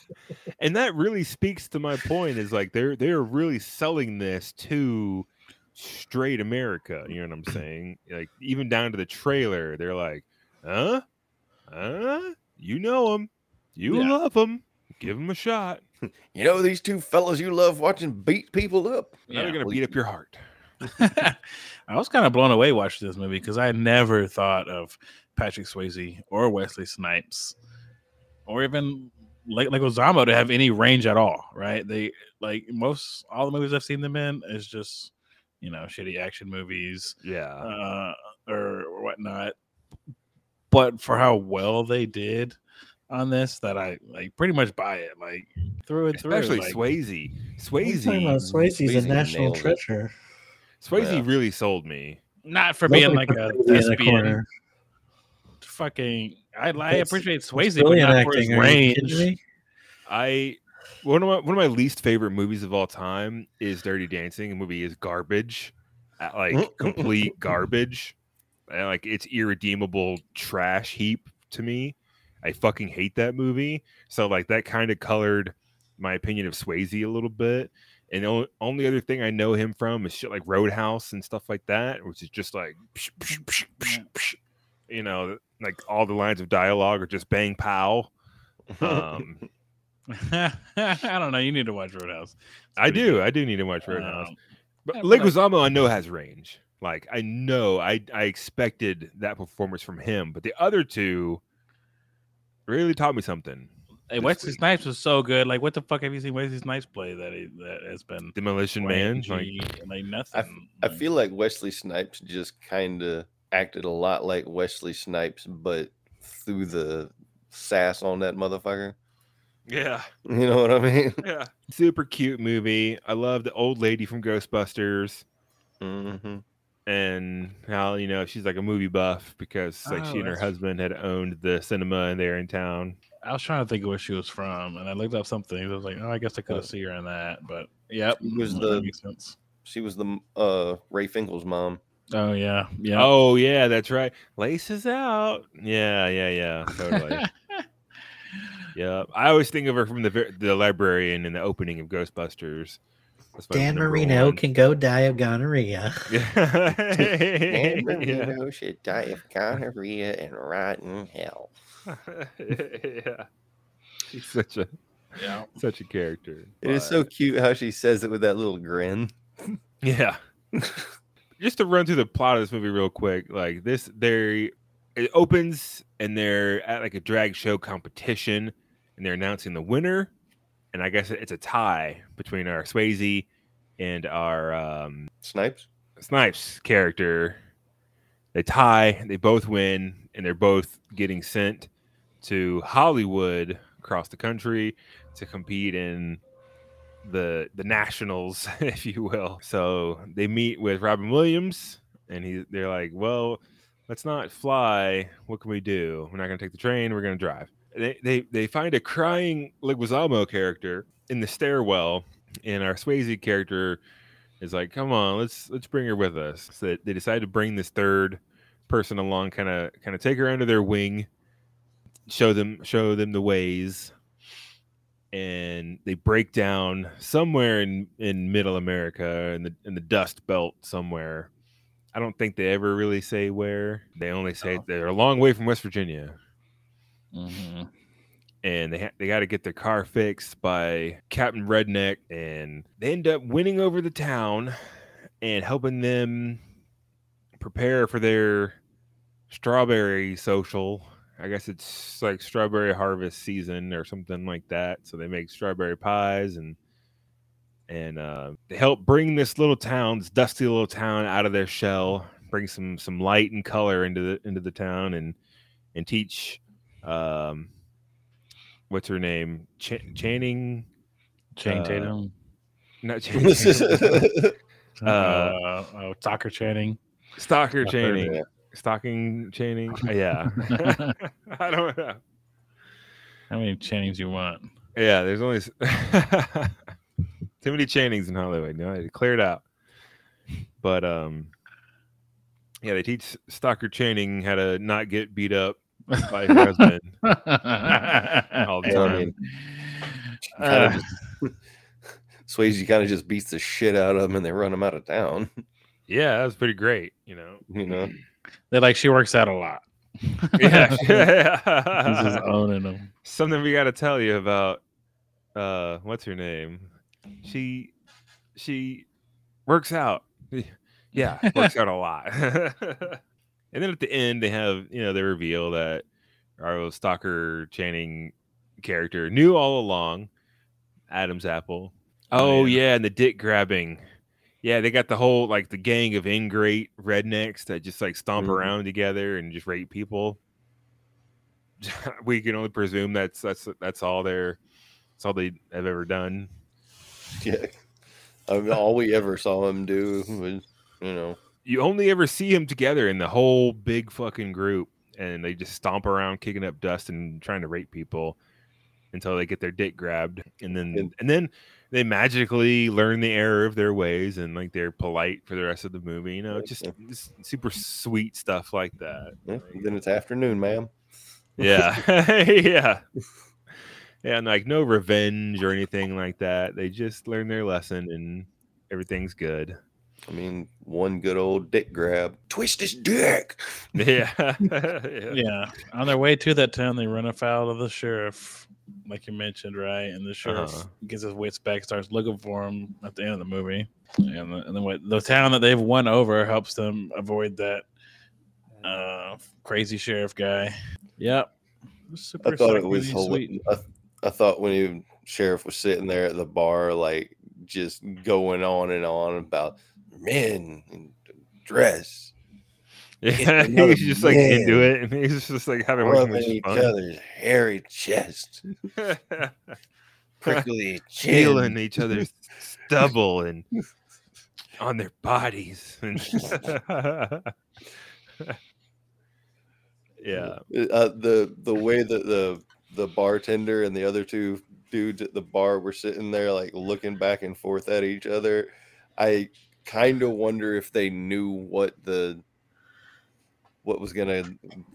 and that really speaks to my point is like they're they're really selling this to straight America. You know what I'm saying? Like even down to the trailer, they're like, huh? Huh? You know them. You Yeah. love them. Give them a shot. You know these two fellas you love watching beat people up. Now they're gonna beat up your heart. I was kind of blown away watching this movie because I never thought of Patrick Swayze or Wesley Snipes or even like like Leguizamo to have any range at all, right? They like most all the movies I've seen them in is just you know shitty action movies Yeah. uh, or whatnot. But for how well they did on this, that I like pretty much buy it, like through and through. Especially like, Swayze. What are you about? Swayze. Swayze's Swayze a national nailed it. treasure. Swayze Yeah. really sold me. Not for being like a puts Swayze in a thespian. Fucking, I, I appreciate It's Swayze, but not for his acting. Are you kidding range. I one of my one of my least favorite movies of all time is Dirty Dancing. The movie is garbage, like complete garbage. And, like it's irredeemable trash heap to me. I fucking hate that movie. So like that kind of colored my opinion of Swayze a little bit. And the only, only other thing I know him from is shit like Roadhouse and stuff like that, which is just like, psh, psh, psh, you know, like all the lines of dialogue are just bang pow. Um, I don't know. You need to watch Roadhouse. I do. good. I do need to watch Roadhouse. Um, but yeah, like- Leguizamo, I know has range. Like I know, I I expected that performance from him, but the other two really taught me something. Hey, Wesley week. Snipes was so good. Like, what the fuck have you seen Wesley Snipes play that he, that has been Demolition Man, like like nothing? I like- feel like Wesley Snipes just kind of acted a lot like Wesley Snipes, but through the sass on that motherfucker. yeah, You know what I mean? yeah, super cute movie. I love the old lady from Ghostbusters hmm and how you know she's like a movie buff because like Oh, she and her husband had owned the cinema and they're in town. I was trying to think of where she was from, and I looked up something. I was like, oh, I guess I could have seen her in that, but yep, She was the- makes sense. She was the uh Ray Finkle's mom. Oh yeah, yeah. Oh yeah, that's right. Laces out. Yeah, yeah, yeah. Totally. Yeah, I always think of her from the the librarian in the opening of Ghostbusters. That's Dan Marino one. can go die of gonorrhea. yeah. And yeah. Marino should die of gonorrhea and rotten hell. yeah. She's such a yeah. such a character. It is so cute how she says it with that little grin. yeah. Just to run through the plot of this movie real quick, like this, they it opens and they're at like a drag show competition, and they're announcing the winner, and I guess it's a tie between our Swayze and our um, Snipes? Snipes character. They tie, they both win, and they're both getting sent to Hollywood across the country to compete in the the nationals, if you will. So they meet with Robin Williams, and he they're like, "Well, let's not fly. What can we do? We're not going to take the train. We're going to drive." They, they they find a crying Leguizamo character in the stairwell, and our Swayze character is like, "Come on, let's let's bring her with us." So they, decide to bring this third person along, kind of kind of take her under their wing, show them show them the ways, and they break down somewhere in in Middle America in the in the Dust Belt somewhere. I don't think they ever really say where. They only say Oh. they're a long way from West Virginia Mhm. and they ha- they got to get their car fixed by Captain Redneck, and they end up winning over the town and helping them prepare for their strawberry social. I guess it's like strawberry harvest season or something like that. So they make strawberry pies and and uh, they help bring this little town, this dusty little town, out of their shell, bring some some light and color into the into the town, and and teach um what's her name Ch- channing Channing Uh, Tatum. not channing Tatum. Uh, oh, Tucker Channing. Stockard Channing yeah. stalking channing Uh, yeah i don't know How many Channings you want? yeah there's only too many channings in hollywood no it cleared out but um yeah they teach Stockard Channing how to not get beat up by her husband all the Yeah, I mean, Uh, kind of just, Swayze kind of just beats the shit out of them and they run them out of town. yeah that was pretty great you know. You know, They're like she works out a lot. yeah. He's just owning them. something we got to tell you about uh what's her name? She she works out. Yeah works out a lot and then at the end they have you know they reveal that our little Stockard Channing character, knew all along. Adam's apple. Oh yeah. yeah, and the dick grabbing. Yeah, they got the whole like the gang of ingrate rednecks that just like stomp Mhm. around together and just rape people. we can only presume that's that's that's all they're that's all they have ever done. Yeah. I mean, all we ever saw them do was, you know, You only ever see them together in the whole big fucking group, and they just stomp around, kicking up dust and trying to rape people until they get their dick grabbed, and then And- and then they magically learn the error of their ways and like they're polite for the rest of the movie. You know, just, just super sweet stuff like that. yeah, Like, then it's afternoon, ma'am. yeah, yeah, yeah, and like no revenge or anything like that. They just learn their lesson and everything's good. I mean, one good old dick grab. Twist his dick. Yeah, yeah. Yeah. On their way to that town, they run afoul of the sheriff, like you mentioned, right? And the sheriff Uh-huh. gets his wits back, starts looking for him at the end of the movie. And, the, and then what the town that they've won over helps them avoid that uh, crazy sheriff guy. Yep. Super I thought it was saccharine, hilarious. I, I thought when he, sheriff was sitting there at the bar, like just going on and on about men and dress, Yeah, he's just like into man. it, and he's just like having rubbing each fun. other's hairy chest, prickly feeling each other's stubble and on their bodies. And yeah, Uh, the the way that the the bartender and the other two dudes at the bar were sitting there like looking back and forth at each other i kind of wonder if they knew what the what was gonna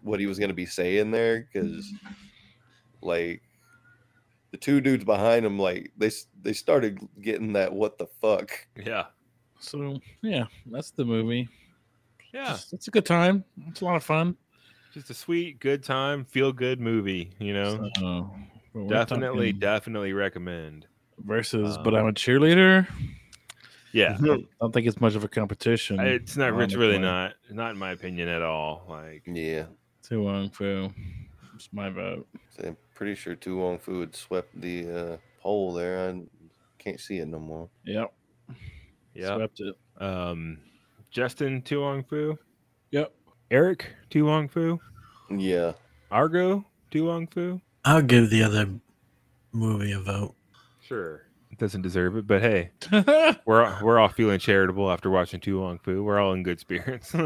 what he was gonna be saying there because like the two dudes behind him like they they started getting that what the fuck yeah, So yeah, that's the movie. yeah. It's, it's a good time. It's a lot of fun. Just a sweet, good time, feel good movie. You know, So, definitely, definitely recommend. versus, but Um, I'm a cheerleader. Yeah, I don't think it's much of a competition. it's not. It's really honestly. not. Not in my opinion at all. Like, yeah To Wong Foo. It's my vote. so i'm pretty sure to wong foo had swept the uh pole there i can't see it no more Yep. yeah. Swept it. Um, Justin To Wong Foo, Yep. Eric To Wong Foo, yeah Argo Tuong Fu. I'll give the other movie a vote. Sure, it doesn't deserve it, but hey, we're all- we're all feeling charitable after watching To Wong Foo. We're all in good spirits.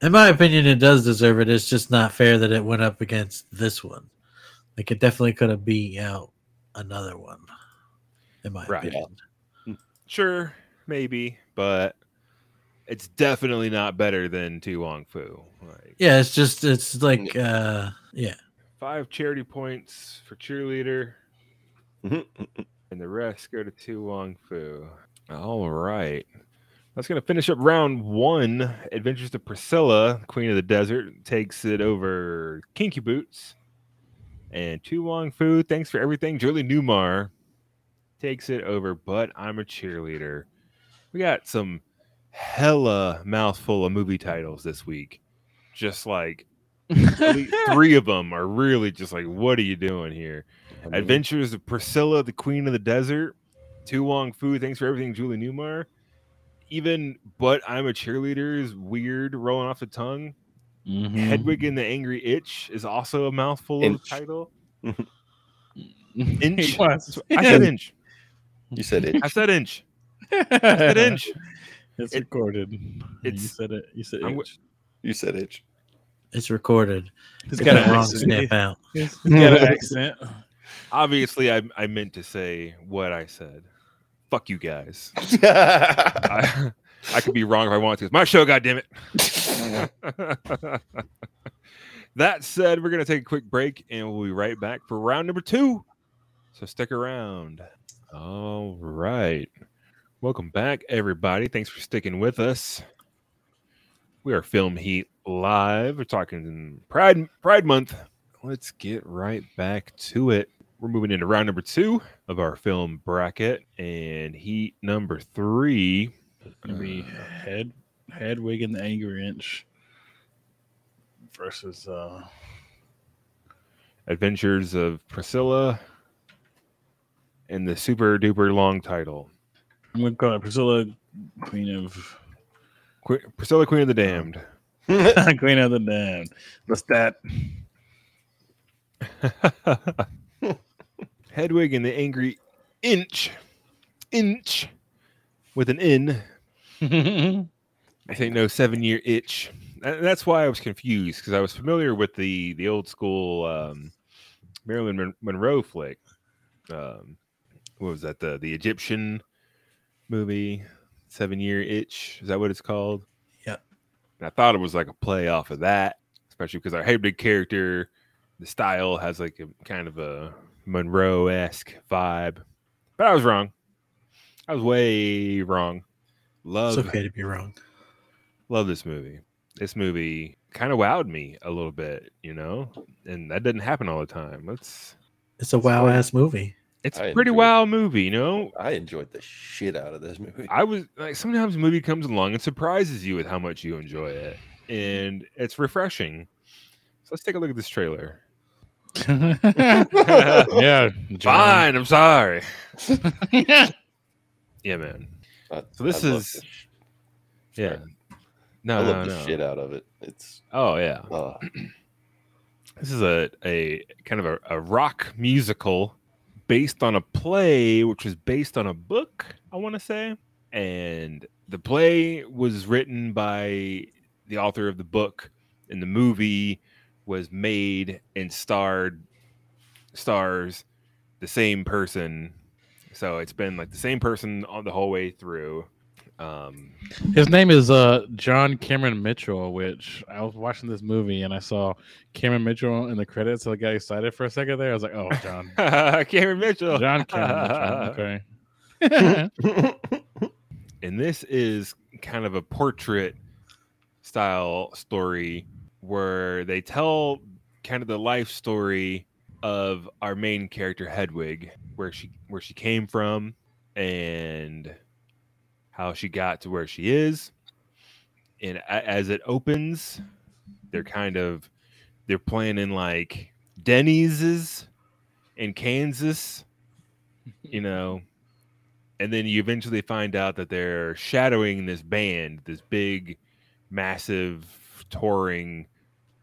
In my opinion, it does deserve it. It's just not fair that it went up against this one. Like it definitely could have beat out another one. In my Right. opinion. sure, maybe, but it's definitely not better than To Wong Foo. Like Yeah, it's just it's like uh yeah. five charity points for cheerleader. And the rest go to Tu Wong Fu. All right. That's going to finish up round one. Adventures of Priscilla, Queen of the Desert, takes it over Kinky Boots. And To Wong Foo, thanks for everything. Julie Newmar takes it over, but I'm a cheerleader. We got some hella mouthful of movie titles this week. Just like three of them are really just like, what are you doing here? I mean, Adventures of Priscilla, the Queen of the Desert. To Wong Foo, thanks for everything, Julie Newmar. Even but I'm a cheerleader is weird, rolling off the tongue. Mhm. Hedwig and the Angry Itch is also a mouthful of Inch. title. Inch. I said inch. you said it I said inch. I said inch. It's It- recorded. you said it. You said I'm inch. you said it It's recorded. He's It's got got an wrong accent. snap out. He's got an accent. Obviously, I, I meant to say what I said. Fuck you guys. I, I could be wrong if I want to. It's my show, goddammit. that said, we're going to take a quick break and we'll be right back for round number two. So stick around. All right. Welcome back, everybody. Thanks for sticking with us. We are Film Heat Live. We're talking Pride Pride Month. Let's get right back to it. We're moving into round number two of our film bracket and heat number three. Be head Hedwig and the Angry Inch versus uh Adventures of Priscilla and the super duper long title. I'm gonna call it Priscilla, Queen of Qu- Priscilla, Queen of the Damned. Queen of the Damned. What's that? Hedwig and the Angry Inch. Inch. With an N. I think no seven year itch. That's why I was confused because I was familiar with the the old school um, Marilyn Mon- Monroe flick. Um, what was that? The the Egyptian movie, Seven Year Itch. Is that what it's called? Yep. And I thought it was like a play off of that, especially because our Hedwig character, the style has like a kind of a Monroe esque vibe. But I was wrong. I was way wrong. Love It's okay to be wrong. love this movie. This movie kind of wowed me a little bit, you know, and that doesn't happen all the time. It's It's a wow ass movie. it's I a pretty enjoyed wow movie, you know. I enjoyed the shit out of this movie. I was like, sometimes a movie comes along and surprises you with how much you enjoy it, and it's refreshing. So let's take a look at this trailer. yeah. John. Fine, I'm sorry. Yeah, Yeah, man. I- So this I is- the sh- Yeah. I No, no, love the no. shit out of it. It's Oh yeah. uh, This is a, a kind of a, a rock musical based on a play, which was based on a book, I want to say. And the play was written by the author of the book, and the movie was made and starred stars the same person. So it's been like the same person on the whole way through. Um, His name is uh John Cameron Mitchell, which I was watching this movie and I saw Cameron Mitchell in the credits. So I got excited for a second there. I was like, oh, John. Cameron Mitchell. John Cameron Mitchell. Okay. and this is kind of a portrait style story where they tell kind of the life story of our main character Hedwig where she where she came from and how she got to where she is. And as it opens they're kind of they're playing in like Denny's in Kansas you know? And then you eventually find out that they're shadowing this band, this big, massive, touring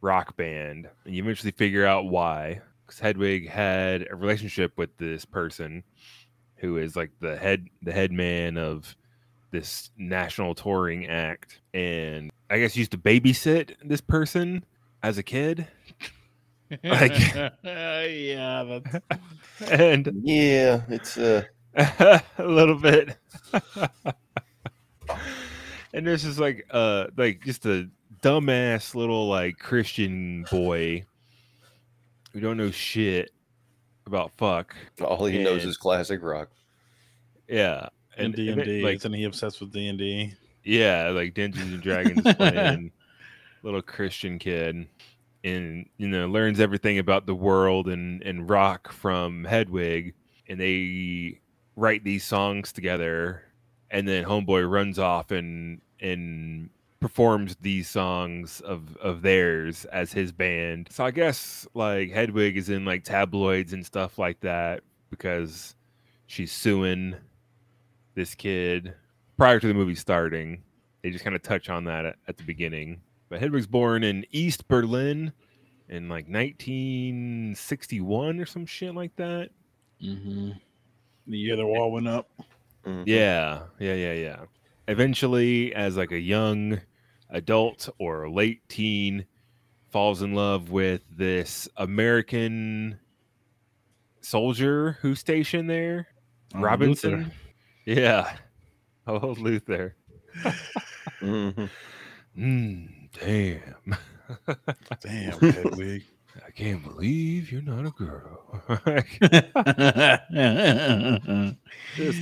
rock band, and you eventually figure out why. Because Hedwig had a relationship with this person, who is like the head, the head man of this national touring act, and I guess used to babysit this person as a kid, Like- yeah, that's and yeah, it's uh, a little bit. and this is like uh like just a dumbass little like Christian boy who don't know shit about fuck. all he knows is classic rock. Yeah. and D and and it- D. like Isn't he obsessed with D and D? yeah, like Dungeons and Dragons playing little Christian kid and you know learns everything about the world and and rock from Hedwig and they write these songs together and then homeboy runs off and and performs these songs of of theirs as his band. So I guess like Hedwig is in like tabloids and stuff like that because she's suing this kid prior to the movie starting. They just kind of touch on that at, at the beginning. But Hedwig's born in East Berlin in like 1961 or some shit like that. Mm-hmm. The year the wall went up. Mhm. Yeah, yeah, yeah, yeah. Eventually, as like a young adult or late teen, falls in love with this American soldier who's stationed there, Oh, Robinson. Luther. Yeah, old Luther. Mhm. Mm, damn, Damn, Hedwig. I can't believe you're not a girl. Just-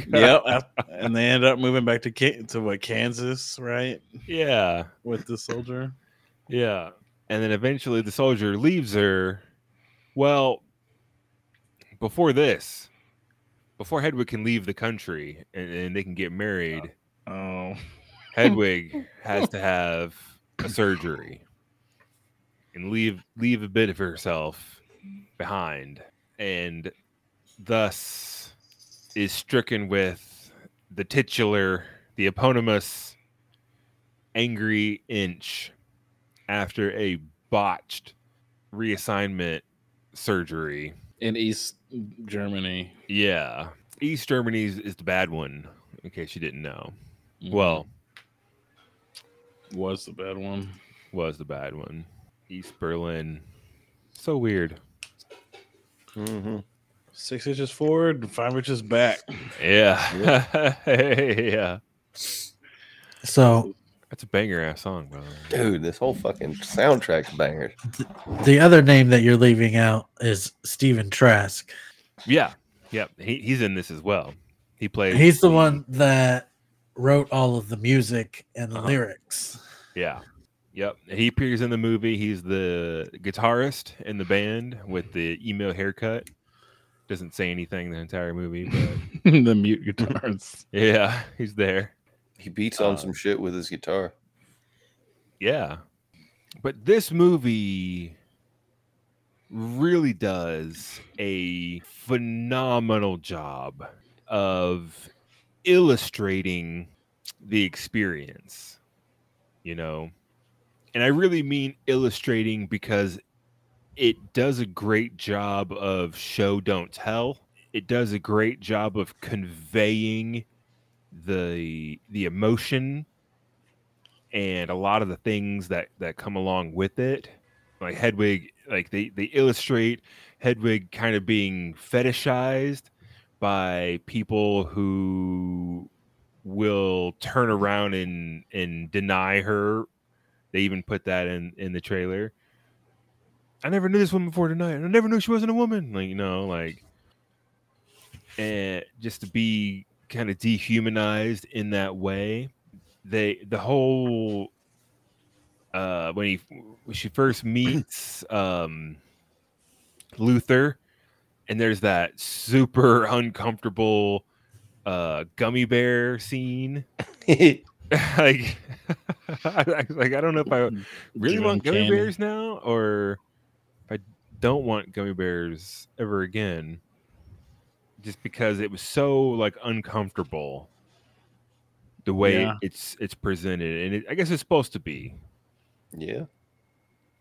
yep. And they ended up moving back to to what Kansas, right? yeah. With the soldier. Yeah. And then eventually the soldier leaves her. Well, before this, before Hedwig can leave the country and, and they can get married, uh, Oh. Hedwig has to have a surgery. and leave leave a bit of herself behind, and thus is stricken with the titular, the eponymous angry inch after a botched reassignment surgery. In East Germany. Yeah. East Germany is, is the bad one, in case you didn't know. Mhm. Well, was the bad one. was the bad one. East Berlin. So weird. hmm Six inches forward, and five inches back. Yeah. yeah. So That's a banger ass song, by the way. Dude, this whole fucking soundtrack's bangers. the other name that you're leaving out is Stephen Trask. Yeah. Yeah. He, he's in this as well. He plays. He's the one that wrote all of the music and the Uh-huh. lyrics. Yeah. Yep. He appears in the movie. He's the guitarist in the band with the email haircut. Doesn't say anything the entire movie, but the mute guitars. yeah, he's there. He beats on Uh, some shit with his guitar. Yeah. But this movie really does a phenomenal job of illustrating the experience, you know. And I really mean illustrating because it does a great job of show don't tell. It does a great job of conveying the the emotion and a lot of the things that that come along with it. Like hedwig like they they illustrate hedwig kind of being fetishized by people who will turn around and and deny her. They even put that in in the trailer i never knew this woman before tonight. I never knew she wasn't a woman. Like you know like and just to be kind of dehumanized in that way they the whole uh when he when she first meets um luther and there's that super uncomfortable uh gummy bear scene. Like I- like i don't know if i really want gummy bears now or don't want gummy bears ever again just because it was so like uncomfortable the way Yeah. it's it's presented and it, i guess it's supposed to be yeah.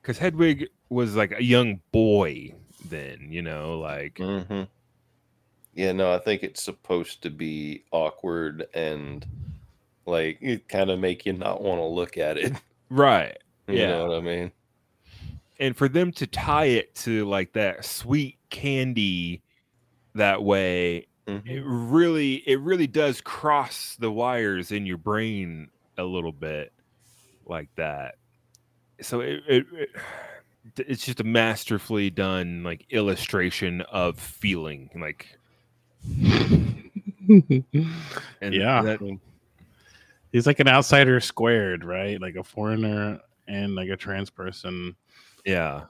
because hedwig was like a young boy then you know like mm-hmm. Yeah, no, I think it's supposed to be awkward and like it kind of make you not want to look at it. right You Yeah. know what I mean? And for them to tie it to like that sweet candy that way Mhm. it really it really does cross the wires in your brain a little bit like that so it, it, it it's just a masterfully done like illustration of feeling like and Yeah. that, He's like an outsider squared, right? Like a foreigner and like a trans person yeah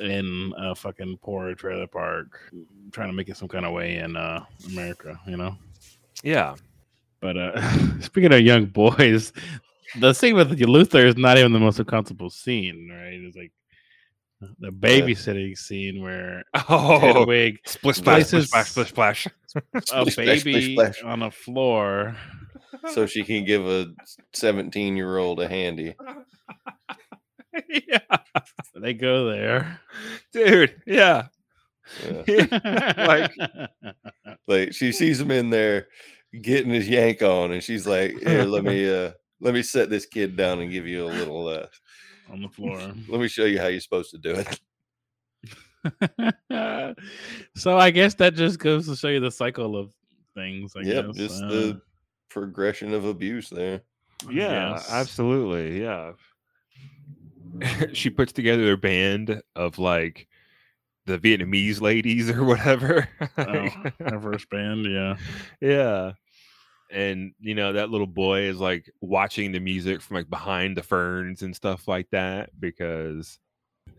in a fucking poor trailer park, trying to make it some kind of way in uh, America, you know. yeah But uh, speaking of young boys, the scene with Luther is not even the most uncomfortable scene, right? It's like the babysitting scene where oh Hedwig splish splash splish places- splash splish splash a Splish, splash, splish, baby splash. on the floor. So she can give a 17 year old a handy. Yeah, they go there. dude yeah Yeah. like Like she sees him in there getting his yank on, and she's like, "Here, let me uh let me set this kid down and give you a little uh on the floor. let me show you how you're supposed to do it." so I guess that just goes to show you the cycle of things. I yep, guess. just Uh, the progression of abuse there. Yeah, Yes. absolutely. Yeah. she puts together a band of like the Vietnamese ladies or whatever. oh, her first band, yeah. yeah. And you know, that little boy is like watching the music from like behind the ferns and stuff like that because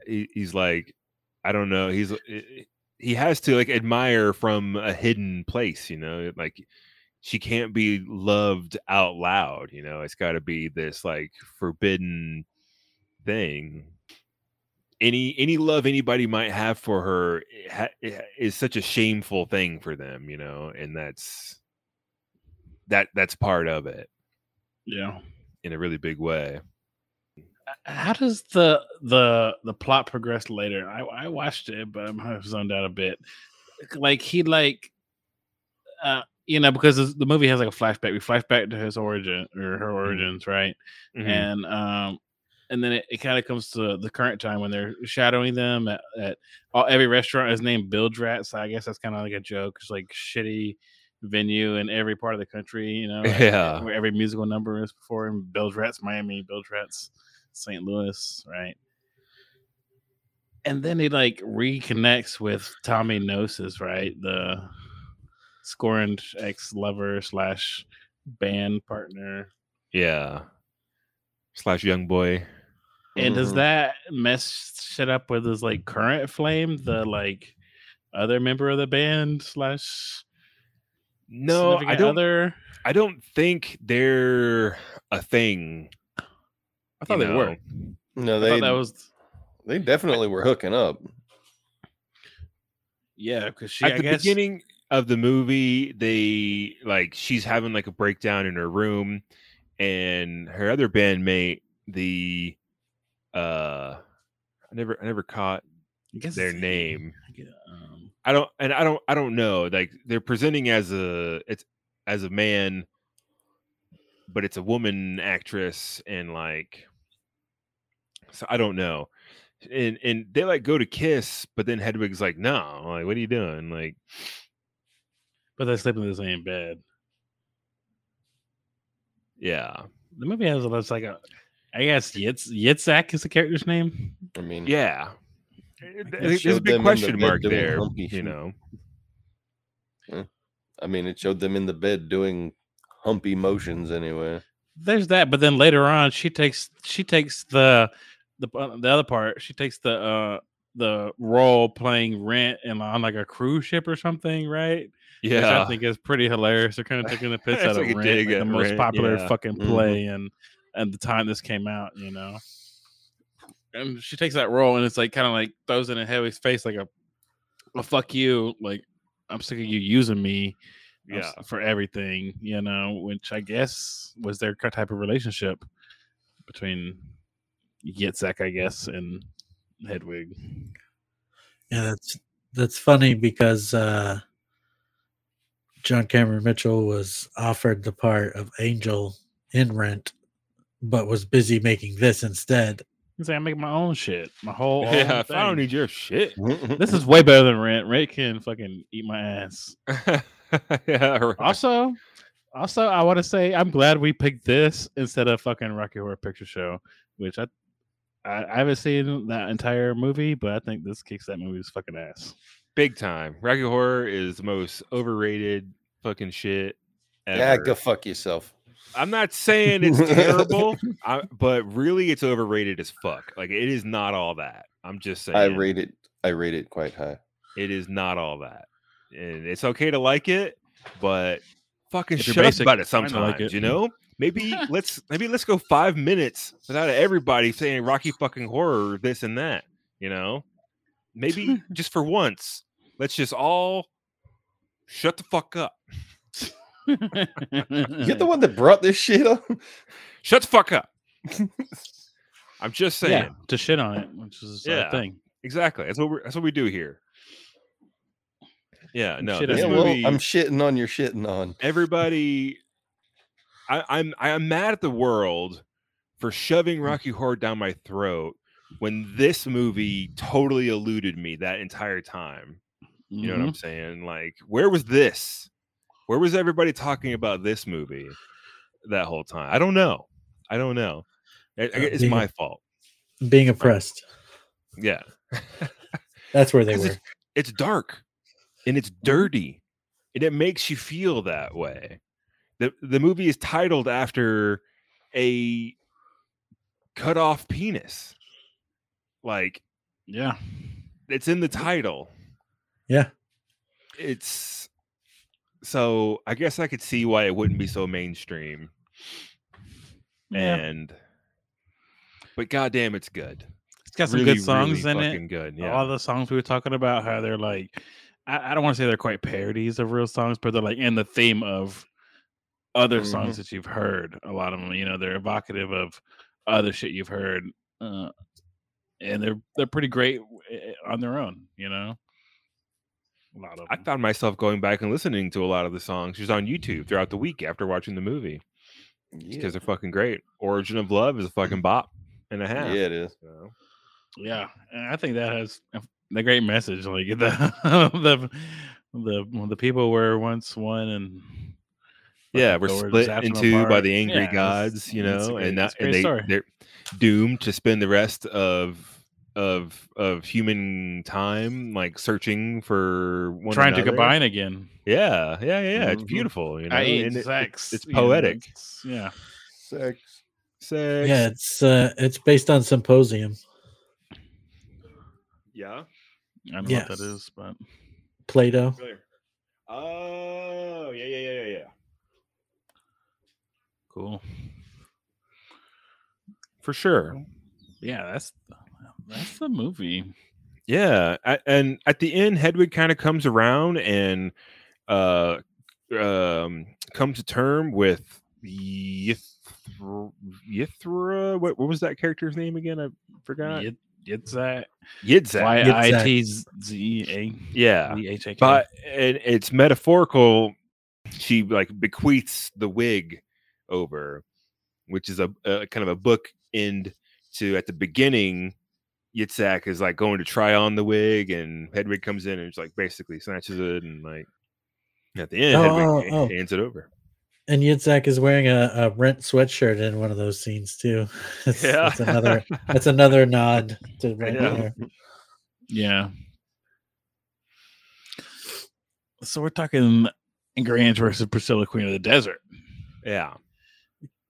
he, he's like, I don't know, he's eh, he has to like admire from a hidden place, you know, like she can't be loved out loud, you know, it's got to be this like forbidden thing. any any love anybody might have for her i- ha- i- is such a shameful thing for them, you know, and that's that that's part of it Yeah. in a really big way. How does the the the plot progress later? I I watched it, but I'm zoned out a bit. Like he like, uh, you know, because the movie has like a flashback. We flash back to his origin or her origins, right? Mhm. and um and then it, it kind of comes to the current time when they're shadowing them at, at all, every restaurant is named Bildrat, so I guess that's kind of like a joke. It's like shitty venue in every part of the country, you know, Yeah. where every musical number is performed. Bildrat's Miami, Bildrat's St. Louis, right? And then he like reconnects with Tommy Gnosis, right? The scorned ex lover slash band partner. yeah. Slash young boy. And does Mhm. that mess shit up with his like current flame, the like other member of the band slash No, I don't other? I don't think they're a thing. I thought you they were. No, I they thought that was they definitely were hooking up. yeah, because she At I the guess beginning of the movie, they like she's having like a breakdown in her room, and her other bandmate, the uh I never I never caught I their name. I um, I don't and I don't I don't know. Like they're presenting as a it's as a man, but it's a woman actress and like so I don't know. And and they like go to kiss, but then Hedwig's like, no, like what are you doing? Like but they sleep in the same bed. yeah. The movie has a looks like a I guess Yitz Yitzhak is the character's name. I mean, Yeah. I It think There's a big in the question mark there, humpy you shit. know. I mean, it showed them in the bed doing humpy motions anyway. There's that, but then later on, she takes she takes the the uh, the other part. She takes the uh the role playing Rent and on like a cruise ship or something, right? Which Yeah. I think is pretty hilarious. They're kind of taking the piss out of like Rent, like the at most Rent, popular yeah. fucking Mhm. play and and the time this came out, you know. And she takes that role and it's like kind of like throws it in Hedwig's face like a, a fuck you, like I'm sick of you using me Yeah. for everything, you know, which I guess was their type of relationship between Yitzhak, I guess, and Hedwig. Yeah, that's that's funny because uh John Cameron Mitchell was offered the part of Angel in Rent, but was busy making this instead. He's like, I make my own shit, my whole. own Yeah, I don't need your shit. This is way better than Rent. Rent can fucking eat my ass. yeah, right. Also, also, I want to say I'm glad we picked this instead of fucking Rocky Horror Picture Show, which I, I, I haven't seen that entire movie, but I think this kicks that movie's fucking ass. big time. Rocky Horror is the most overrated fucking shit. Ever. yeah, go fuck yourself. I'm not saying it's terrible, I, but really it's overrated as fuck. Like it is not all that. I'm just saying I rate it. I rate it quite high. it is not all that. And it's okay to like it, but fucking If you're shut up about it it's sometimes, like it. you know? Maybe let's maybe let's go five minutes without everybody saying Rocky fucking horror, this and that, you know? Maybe just for once, let's just all shut the fuck up. You're the one that brought this shit up. Shut the fuck up. I'm just saying. yeah, to shit on it, which is Yeah. a thing. Exactly. That's what we are that's what we do here. Yeah, no. Shit This yeah, on well, I'm shitting on your shitting on. everybody I, I'm I'm mad at the world for shoving Rocky Horror down my throat when this movie totally eluded me that entire time. You know what Mm-hmm. I'm saying? Like, where was this? Where was everybody talking about this movie that whole time? I don't know. I don't know. Uh, it's being a- my fault. Being oppressed. Yeah. That's where they were. it's- it's dark and it's dirty and it makes you feel that way the the movie is titled after a cut off penis like Yeah, it's in the title Yeah. it's so i guess i could see why it wouldn't be so mainstream yeah. and but goddamn it's good It's got some really, good songs really in fucking it. Good. Yeah. of the songs we were talking about, how they're like, I, I don't want to say they're quite parodies of real songs, but they're like in the theme of other songs that you've heard. A lot of them, you know, they're evocative of other shit you've heard, uh, and they're they're pretty great eh, on their own. You know, a lot of I found myself going back and listening to a lot of the songs just on YouTube throughout the week after watching the movie Yeah, because they're fucking great. Origin of Love is a fucking bop and a half. yeah it is. so. Yeah, and I think that has a a great message. Like the the the the people were once one, and Yeah, fucking we're split zaps them into by the angry Yeah, gods, you know, great- and that and they story. they're doomed to spend the rest of of of human time like searching for one trying to combine again. Yeah, yeah, yeah. It's Mhm. beautiful, you know. I.e., and it- sex. it's you know, poetic. it's- yeah, Sex. Sex. Yeah, it's uh, it's based on Symposium. Yeah. I don't know what that is, but Plato. Familiar. Oh, yeah, yeah, yeah, yeah, yeah. cool. For sure. Yeah, that's that's the movie. Yeah, a- and at the end, Hedwig kind of comes around and uh, um, comes to term with Yithra. Yithra? What, what was that character's name again? I forgot. Yit- Yitzhak. Yitzhak. Y I T Z A Yeah, Z H A K. but and it's metaphorical. She like bequeaths the wig over, which is a, a kind of a book end to at the beginning. Yitzhak is like going to try on the wig, and Hedwig comes in and it's like basically snatches it, and like at the end, Oh, Hedwig oh, oh. hands it over. And Yitzhak is wearing a, a rent sweatshirt in one of those scenes too. That's, Yeah. that's another that's another nod to right know. there. yeah. So we're talking Angry Inch versus Priscilla, Queen of the Desert. Yeah,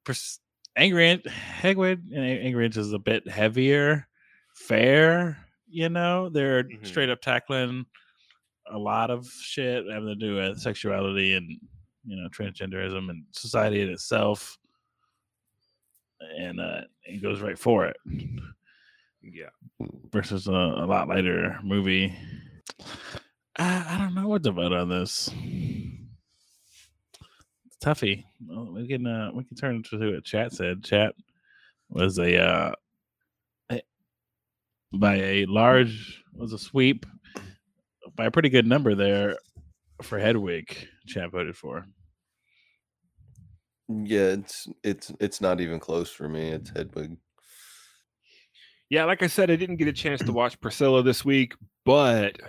Pris- Angry Inch, Hegwid and Angry Inch is a bit heavier, fair. You know, they're Mhm. straight up tackling a lot of shit having to do with sexuality and you know transgenderism and society in itself, and uh, it goes right for it. yeah. Versus a, a lot lighter movie. I, I don't know what to vote on this. It's toughy. Well, we can uh, we can turn to what chat said. Chat was a uh, by a large was a sweep by a pretty good number there for Hedwig. Chat voted for. Yeah, it's it's it's not even close for me. It's Hedwig. Yeah, like I said, I didn't get a chance to watch Priscilla this week, but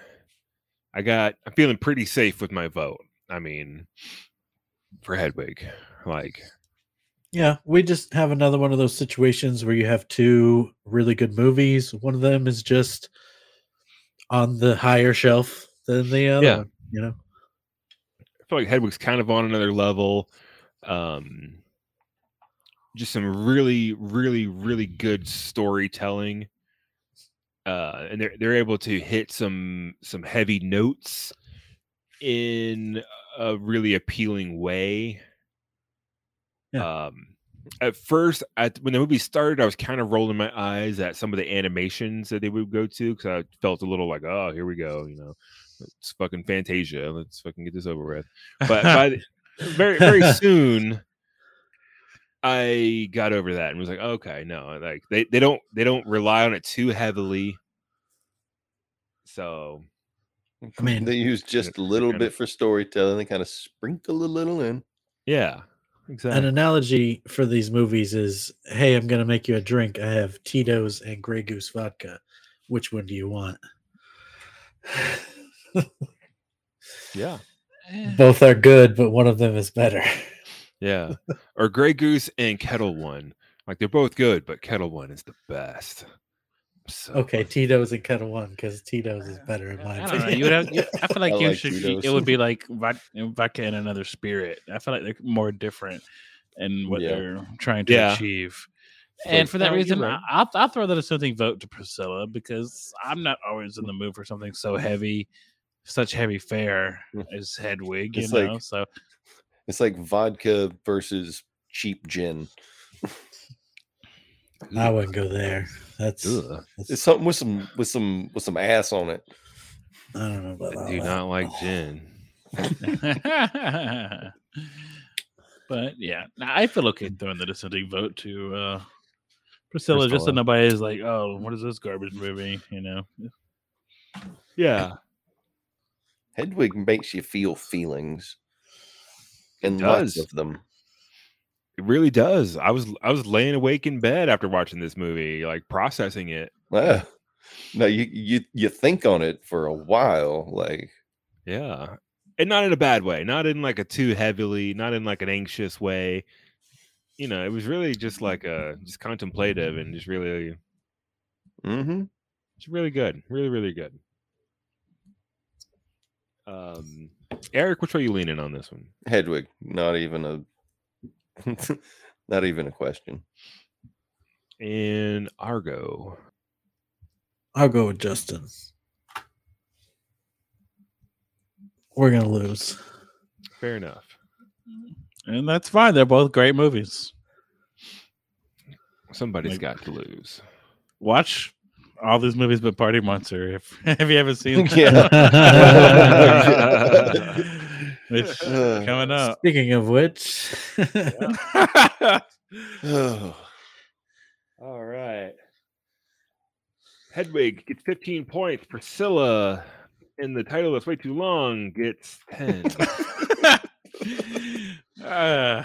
I got I'm feeling pretty safe with my vote. I mean, for Hedwig, like Yeah, we just have another one of those situations where you have two really good movies. One of them is just on the higher shelf than the other Yeah. one, you know. I feel like Hedwig's kind of on another level. Um, just some really, really, really good storytelling. Uh, and they're they're able to hit some some heavy notes in a really appealing way. Um, at first, at when the movie started, I was kind of rolling my eyes at some of the animations that they would go to because I felt a little like, oh, here we go, you know, it's fucking Fantasia. Let's fucking get this over with. But by the, very very soon, I got over that and was like, okay, no, like they they don't they don't rely on it too heavily. So I mean, They use just a little kinda- bit for storytelling. They kind of sprinkle a little in. yeah, an analogy for these movies is hey, I'm going to make you a drink. I have Tito's and Grey Goose vodka. Which one do you want? Yeah, Eh, Both are good, but one of them is better. yeah. or Grey Goose and Ketel One. Like they're both good, but Ketel One is the best. So Okay, Tito's and Ketel One because Tito's is better in my I don't know. opinion. You would have. You, I feel like I you like should. Tito's. It would be like vodka and another spirit. I feel like they're more different in what Yeah. they're trying to Yeah. achieve. Like, And for that reason, right. I- I'll, I'll throw that as something vote to Priscilla because I'm not always in the mood for something so heavy, such heavy fare as Hedwig. You It's know, like- so It's like vodka versus cheap gin. I wouldn't go there. That's, Ugh. It's something with some with some with some ass on it. I don't know about I do that. not like gin. but yeah, nah, I feel okay throwing the dissenting vote to uh Priscilla, just so Priscilla. nobody's like, oh, what is this garbage movie? You know, Yeah. Hedwig makes you feel feelings, and does. lots of them. It really does. I was I was laying awake in bed after watching this movie, like processing it. Ah. No, you you you think on it for a while, like Yeah. And not in a bad way, not in like a too heavily, not in like an anxious way. You know, it was really just like a just contemplative and just really mm-hmm. it's really good. Really, really good. Um Eric, which way you leaning on this one? Hedwig. Not even a not even a question. And Argo. I'll go with Justin. We're gonna lose. Fair enough. and that's fine. They're both great movies. Somebody's Like- got to lose. Watch all these movies, but Party Monster. If if you haven't seen, that. Yeah. Which Uh, coming up. Speaking of which, oh, All right. Hedwig gets 15 points. Priscilla in the title that's way too long gets 10. Uh,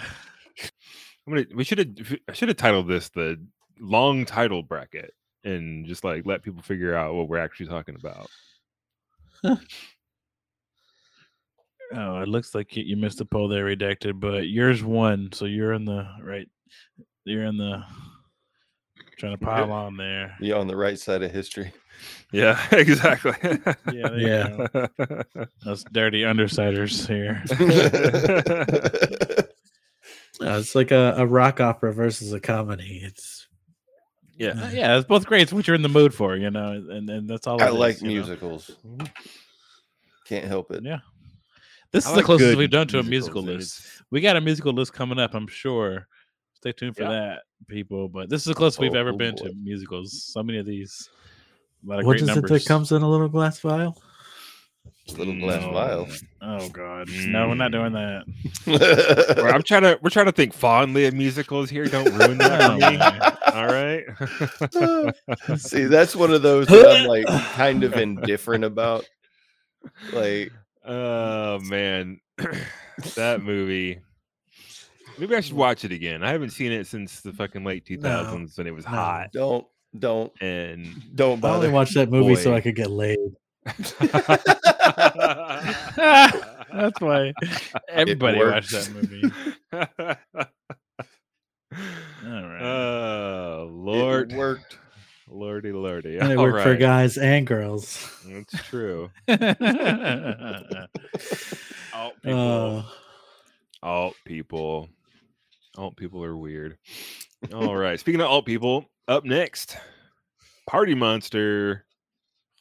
I'm gonna we should have I should have titled this the long title bracket and just like let people figure out what we're actually talking about. Oh, it looks like you, you missed the poll there, redacted, but yours won, so you're in the right. You're in the trying to pile on there. you on the right side of history. Yeah, exactly. Yeah, there you Yeah. go. Us dirty undersiders here. Uh, it's like a, a rock opera versus a comedy. It's yeah. Uh, yeah, it's both great. It's what you're in the mood for, you know, and, and that's all. I it is, like you know? musicals. Can't help it. Yeah. This I is like the closest we've done to a musical and list. it's- We got a musical list coming up, I'm sure. Stay tuned for Yeah. that, people. But this is the closest we've Oh, ever oh been boy. to musicals. So many of these. A lot of what great is numbers. it that comes in a little glass vial? Little glass No. vial. Oh God, no, we're not doing mm. that. Well, I'm trying to we're trying to think fondly of musicals here. Don't ruin that Oh, for me. Oh, man. All right. See, that's one of those that I'm like kind of indifferent about. Like, Oh man, that movie. Maybe I should mm. watch it again. I haven't seen it since the fucking late 2000s No, when it was no. hot. don't, don't, And don't I only watched that movie so I could get laid. That's why everybody watched that movie. All right. Oh It Lord, worked. Lordy, lordy. And it All worked for guys and girls. That's true. Alt people. Uh, alt people. Alt people are weird. All right. Speaking of alt people, up next, Party Monster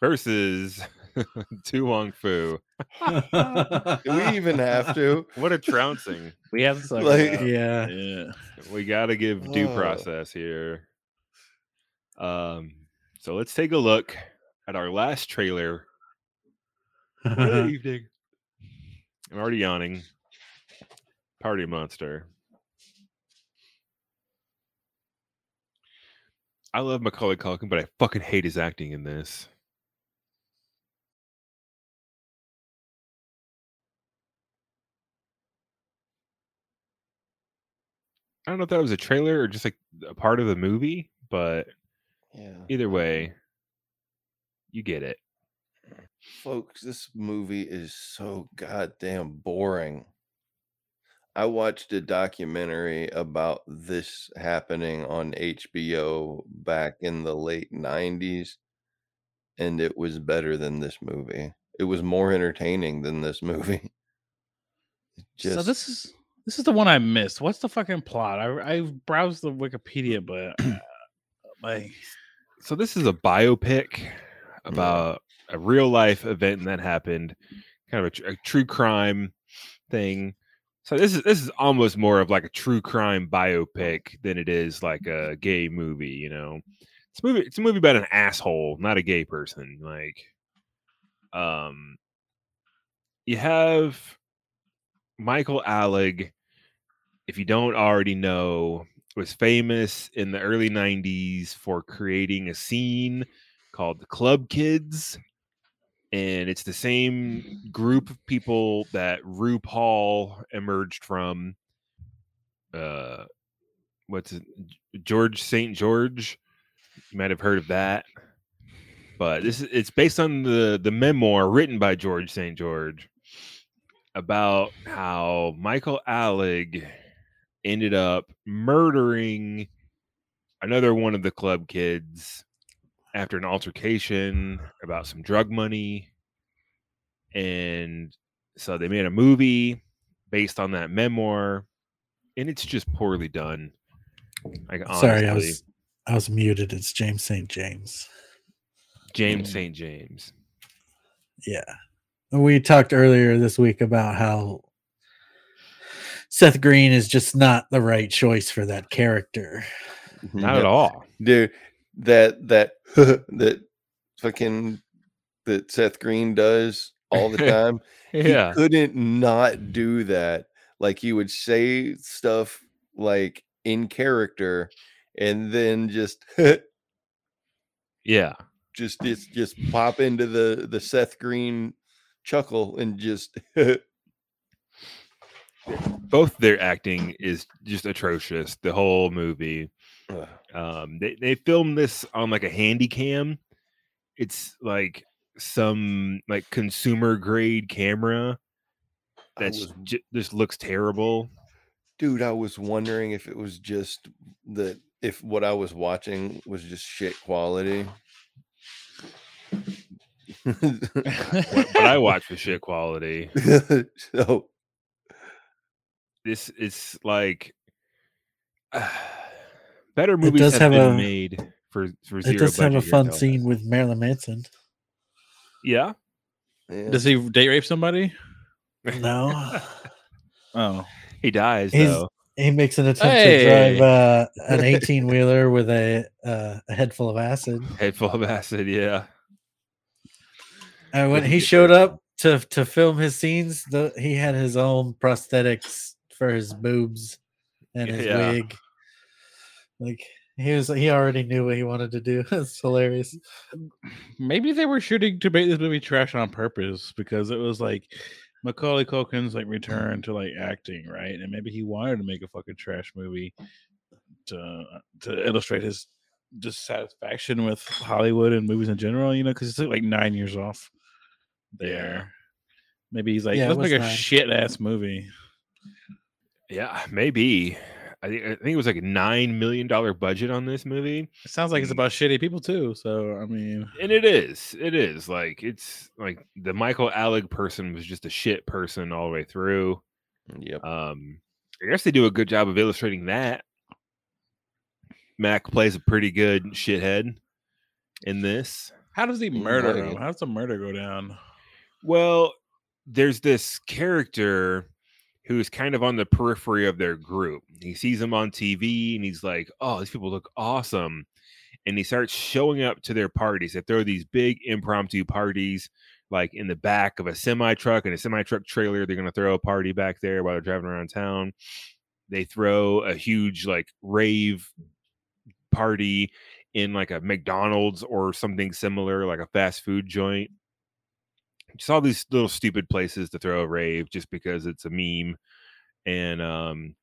versus To Wong Foo. Do we even have to? What a trouncing. we have to talk Like- yeah. yeah. We got to give due Oh. process here. Um, so let's take a look at our last trailer evening. I'm already yawning. Party Monster. I love Macaulay Culkin, but I fucking hate his acting in this. I don't know if that was a trailer or just like a part of the movie, but Yeah. either way, you get it. Folks, this movie is so goddamn boring. I watched a documentary about this happening on HBO back in the late 90s, and it was better than this movie. It was more entertaining than this movie. so this is this is the one I missed. What's the fucking plot? I I browsed the Wikipedia, but uh, like So this is a biopic about a real life event that happened, kind of a, tr- a true crime thing. So this is this is almost more of like a true crime biopic than it is like a gay movie. You know, it's a movie. It's a movie about an asshole, not a gay person. Like, um, you have Michael Alig. If you don't already know, was famous in the early '90s for creating a scene called the Club Kids and it's the same group of people that RuPaul emerged from. Uh, what's it? George St. George? You might have heard of that, but this is it's based on the the memoir written by George St. George about how Michael Alig ended up murdering another one of the club kids after an altercation about some drug money. And so they made a movie based on that memoir, and it's just poorly done. Like, Sorry, I was I was muted. It's James St. James. James mm. St. James. Yeah. We talked earlier this week about how Seth Green is just not the right choice for that character. Mm-hmm. Not at all. dude. That that that fucking that Seth Green does all the time. Yeah. He couldn't not do that. Like he would say stuff like in character, and then just Yeah. just just just pop into the the Seth Green chuckle and just Both their acting is just atrocious. The whole movie. Um, they, they filmed this on like a handy cam. It's like some like consumer grade camera that's was- j- just looks terrible. dude. I was wondering if it was just that if what I was watching was just shit quality. What, what I watch with shit quality. so This is like better movies does have, have been a- made for for zero It does have a fun scene with Marilyn Manson. Yeah. yeah. Does he date rape somebody? No. Oh, He dies He's- though. he makes an attempt Hey. to drive uh, an 18 wheeler with a, uh, a head full of acid. Head full of acid. Yeah. And when he showed up to to film his scenes, the, he had his own prosthetics for his boobs and his Yeah. wig. Like he was, he already knew what he wanted to do. It's hilarious. maybe they were shooting to make this movie trash on purpose because it was like Macaulay Culkin's like return to like acting, right? And maybe he wanted to make a fucking trash movie to to illustrate his dissatisfaction with Hollywood and movies in general, you know, because he's like nine years off there. Maybe he's like, Yeah, let's make a shit ass movie. Yeah. Maybe. I think, I think it was like a nine million dollar budget on this movie. It sounds like it's Mm. about shitty people too. So I mean, and it is it is like it's like the michael alig person was just a shit person all the way through Yep. um i guess they do a good job of illustrating that mac plays a pretty good shithead in this how does he Mm, murder him? How does the murder go down? well there's this character who's kind of on the periphery of their group he sees them on tv and he's like oh these people look awesome and he starts showing up to their parties. They throw these big impromptu parties, like in the back of a semi truck and a semi truck trailer. They're going to throw a party back there while they're driving around town. They throw a huge like rave party in like a McDonald's or something similar, like a fast food joint. Just all these little stupid places to throw a rave just because it's a meme. And um,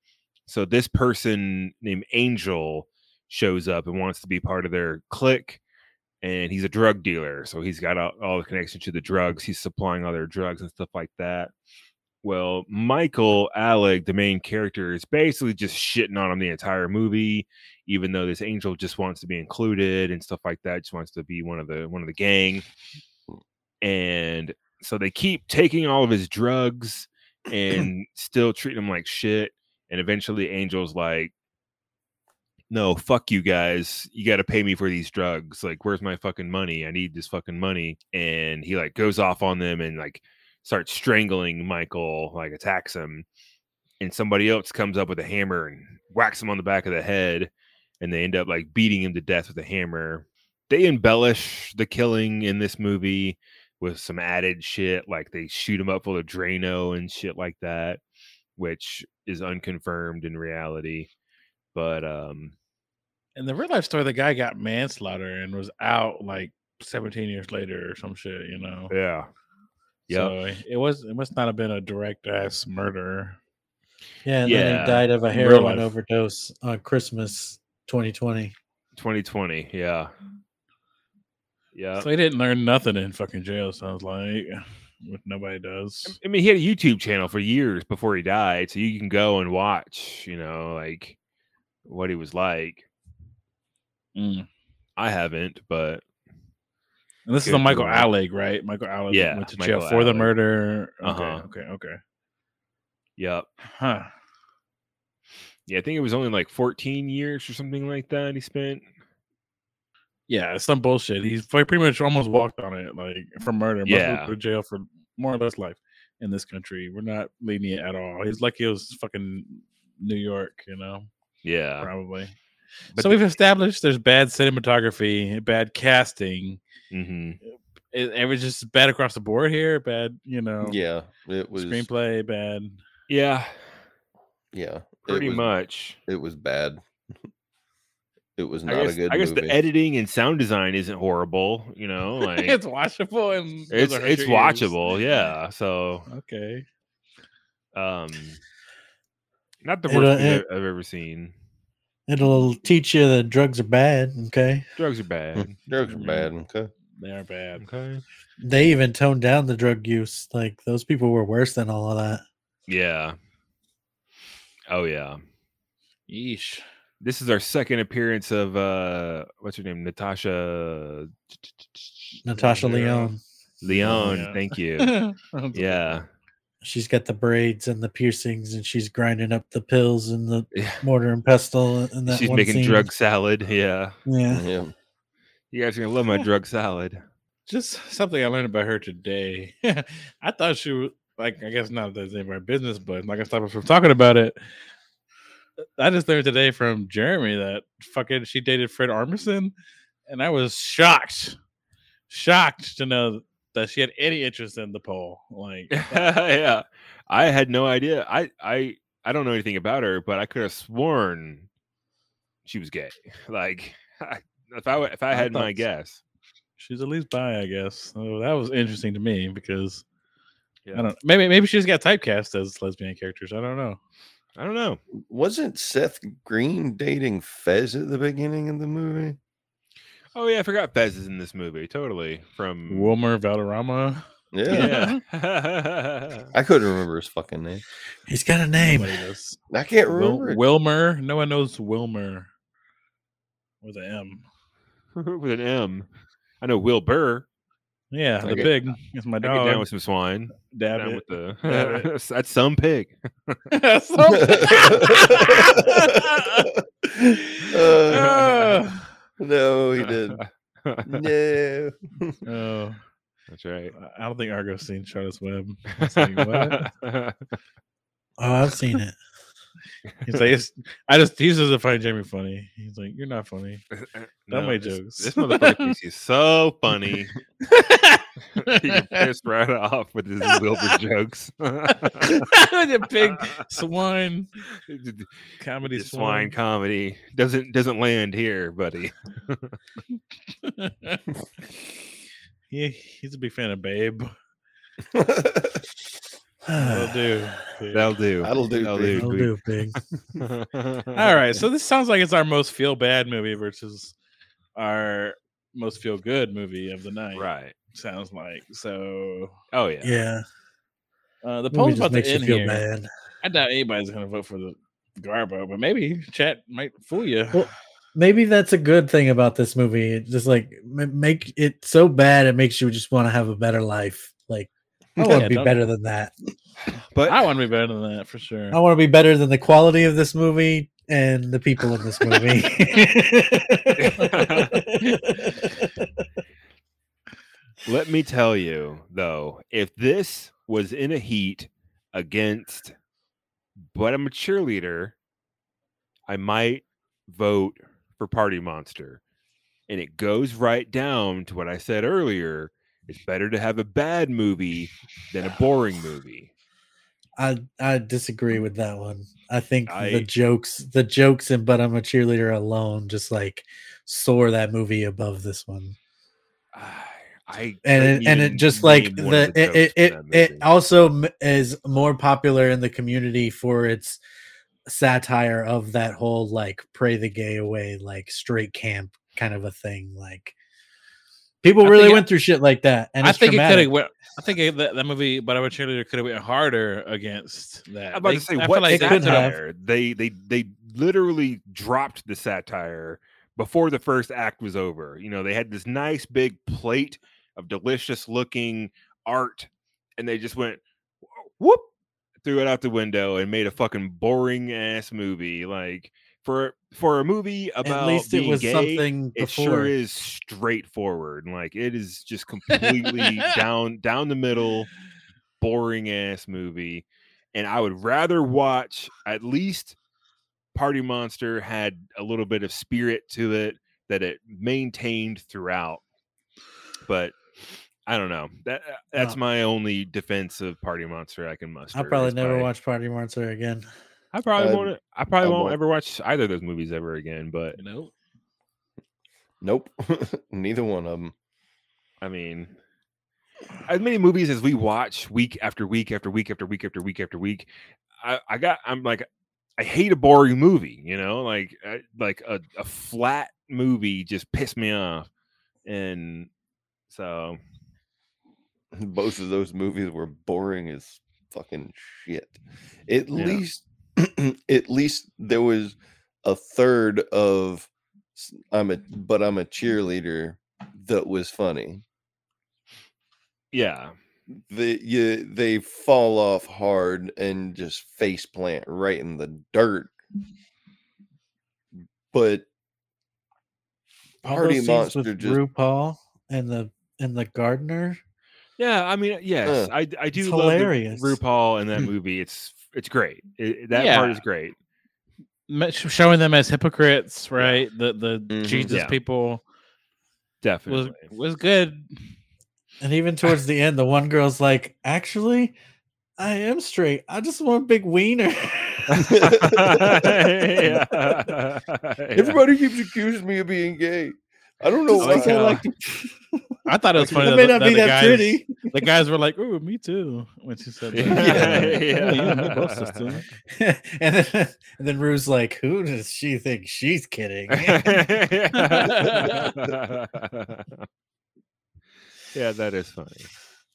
so this person named Angel shows up and wants to be part of their clique and he's a drug dealer so he's got all, all the connection to the drugs. He's supplying all their drugs and stuff like that. Well michael alig the main character is basically just shitting on him the entire movie even though this angel just wants to be included and stuff like that just wants to be one of the one of the gang and so they keep taking all of his drugs and still treating him like shit and eventually angel's like no, fuck you guys. You got to pay me for these drugs. Like, where's my fucking money? I need this fucking money. And he like goes off on them and like starts strangling Michael, like attacks him. and somebody else comes up with a hammer and whacks him on the back of the head, and they end up like beating him to death with a hammer. They embellish the killing in this movie with some added shit, like they shoot him up full of Drano and shit like that, which is unconfirmed in reality. But um, In the real life story, the guy got manslaughter and was out like 17 years later or some shit, you know. yeah, yeah, So it was it must not have been a direct ass murder. Yeah, and then Yeah, he died of a heroin overdose on Christmas 2020. 2020, yeah, yeah. So he didn't learn nothing in fucking jail, sounds like. Which nobody does. I mean, he had a YouTube channel for years before he died, so you can go and watch, you know, like what he was like. Mm. I haven't, but And this is the Michael. Alig, right? Michael Alig Yeah, went to Michael jail for the murder. Okay, Uh-huh. okay, okay. yep. Huh. Yeah, I think it was only like 14 years or something like that he spent. Yeah, it's some bullshit. He's like pretty much almost walked on it, like for murder. Most people Yeah. go to jail for more or less life in this country. We're not lenient at all. He's like he was fucking New York, you know, Yeah. probably. But so we've established there's bad cinematography, bad casting. hmm It, it was just bad across the board here. Bad, you know, Yeah, it was screenplay, bad. Yeah, Yeah, it pretty was, much. It was bad. It was not guess, a good I guess movie. the editing and sound design isn't horrible, you know, like it's watchable and it's it's your ears. watchable, yeah. So, Okay. um not the It'll- worst thing it- I've I've ever seen. It'll teach you that drugs are bad. Okay. Drugs are bad. Drugs are bad. Okay. They are bad. Okay. They even toned down the drug use. Like those people were worse than all of that. Yeah. Oh yeah. Yeesh. This is our second appearance of uh what's her name? Natasha Natasha Leon Leone. Leon, Yeah. thank you. Yeah. She's got the braids and the piercings, and she's grinding up the pills and the Yeah. mortar and pestle. and that She's one making scene. drug salad. Yeah. Yeah. Yeah. You guys are gonna love my drug salad. Just something I learned about her today. I thought she was like, I guess not that it's any of our business, but I'm not gonna stop us from talking about it. I just learned today from Jeremy that fucking she dated Fred Armisen, and I was shocked, shocked to know that she had any interest in the pole. Like, yeah. I had no idea. I I I don't know anything about her, but I could have sworn she was gay. Like if I if I I had my guess. she's at least bi, I guess. So that was interesting to me because Yeah. I don't. Maybe maybe she just got typecast as lesbian characters. I don't know. I don't know. Wasn't Seth Green dating Fez at the beginning of the movie? Oh yeah, I forgot Fez is in this movie. Totally. From Wilmer Valderrama. Yeah. Yeah. I couldn't remember his fucking name. He's got a name. I can't remember. it. Wilmer. No one knows Wilmer with an M. with an M. I know Wilbur. Yeah, the Okay. pig is my I get down dog. with some swine. Dab Down it. with the Dab that's some pig. Uh, no, he didn't. No. oh, That's right. I don't think Argo's seen Charlotte's Web. It's like, what? Oh, I've seen it. He's like, it's, I just he just doesn't find Jamie funny. He's like, you're not funny. Uh, uh, no, make this, jokes. This motherfucker thinks he's so funny. You're pissed right off with his Wilbur jokes. the big swine comedy swine swine. comedy doesn't doesn't land here, buddy. he, he's a big fan of Babe. That'll do. Pig. That'll do. That'll do, That'll pig. I'll do, pig. All right, so this sounds like it's our most feel bad movie versus our most feel good movie of the night. right. Sounds like so. Oh yeah. Yeah. Uh, the Movie poll's about to end feel here. bad. I doubt anybody's gonna vote for the Garbo, but maybe chat might fool you. Well, maybe that's a good thing about this movie. It just like m- make it so bad it makes you just want to have a better life. Like I want to be don't- better than that. But I want to be better than that for sure. I want to be better than the quality of this movie and the people in this movie. let me tell you though, if this was in a heat against but I'm a cheerleader, I might vote for Party Monster. And it goes right down to what I said earlier. It's better to have a bad movie than a boring movie. I I disagree with that one. I think I- the jokes, the jokes in "But I'm a Cheerleader" alone, just like soar that movie above this one. I, I And it, and it just like of the it it, it, that it movie. also is more popular in the community for its satire of that whole like pray the gay away like straight camp kind of a thing. Like people I really think- went through shit like that, and I it's think it could have went. I think it, that, that movie, but I'm a cheerleader, could have went harder against that. I'm about They- to say I what like It they could could've- satire? They they they literally dropped the satire before the first act was over. You know, they had this nice big plate of delicious looking art, and they just went whoop, threw it out the window and made a fucking boring ass movie. Like for for a movie about At least it was gay, something it before. sure is straightforward. Like it is just completely down down the middle, boring ass movie. And I would rather watch at least Party Monster had a little bit of spirit to it that it maintained throughout. But I don't know. That uh, that's No. my only defense of Party Monster I can muster. I'll probably never watch Party Monster again. I probably Uh, won't. I probably I won't won't. ever watch either of those movies ever again. But Nope. Nope. Neither one of them. I mean, as many movies as we watch week after week after week after week after week after week, I, I got. I'm like, I hate a boring movie. You know, like I, like a, a flat movie just pissed me off, and so Both of those movies were boring as fucking shit. At Yeah. least, at least there was a third of I'm a but I'm a cheerleader that was funny. yeah, They you they fall off hard and just face plant right in the dirt. But Party those scenes Monster with just RuPaul and the and the gardener. yeah. I mean, yes, I I do love hilarious. RuPaul in that movie. It's it's great. It, that part is great. Showing them as hypocrites, right? The the Mhm. Jesus Yeah. people Definitely. was good. And even towards the end, the one girl's like, "Actually, I am straight. I just want a big wiener." Yeah. Yeah. everybody keeps accusing me of being gay. I don't know why. like because I like I thought it was funny. I that may the- not that be that guys, pretty. The guys were like, "Ooh, me too." When she said, that. Yeah. "Oh, yeah, me both, sister." and then and then Rue's like, "Who does she think she's kidding?" yeah, that is funny.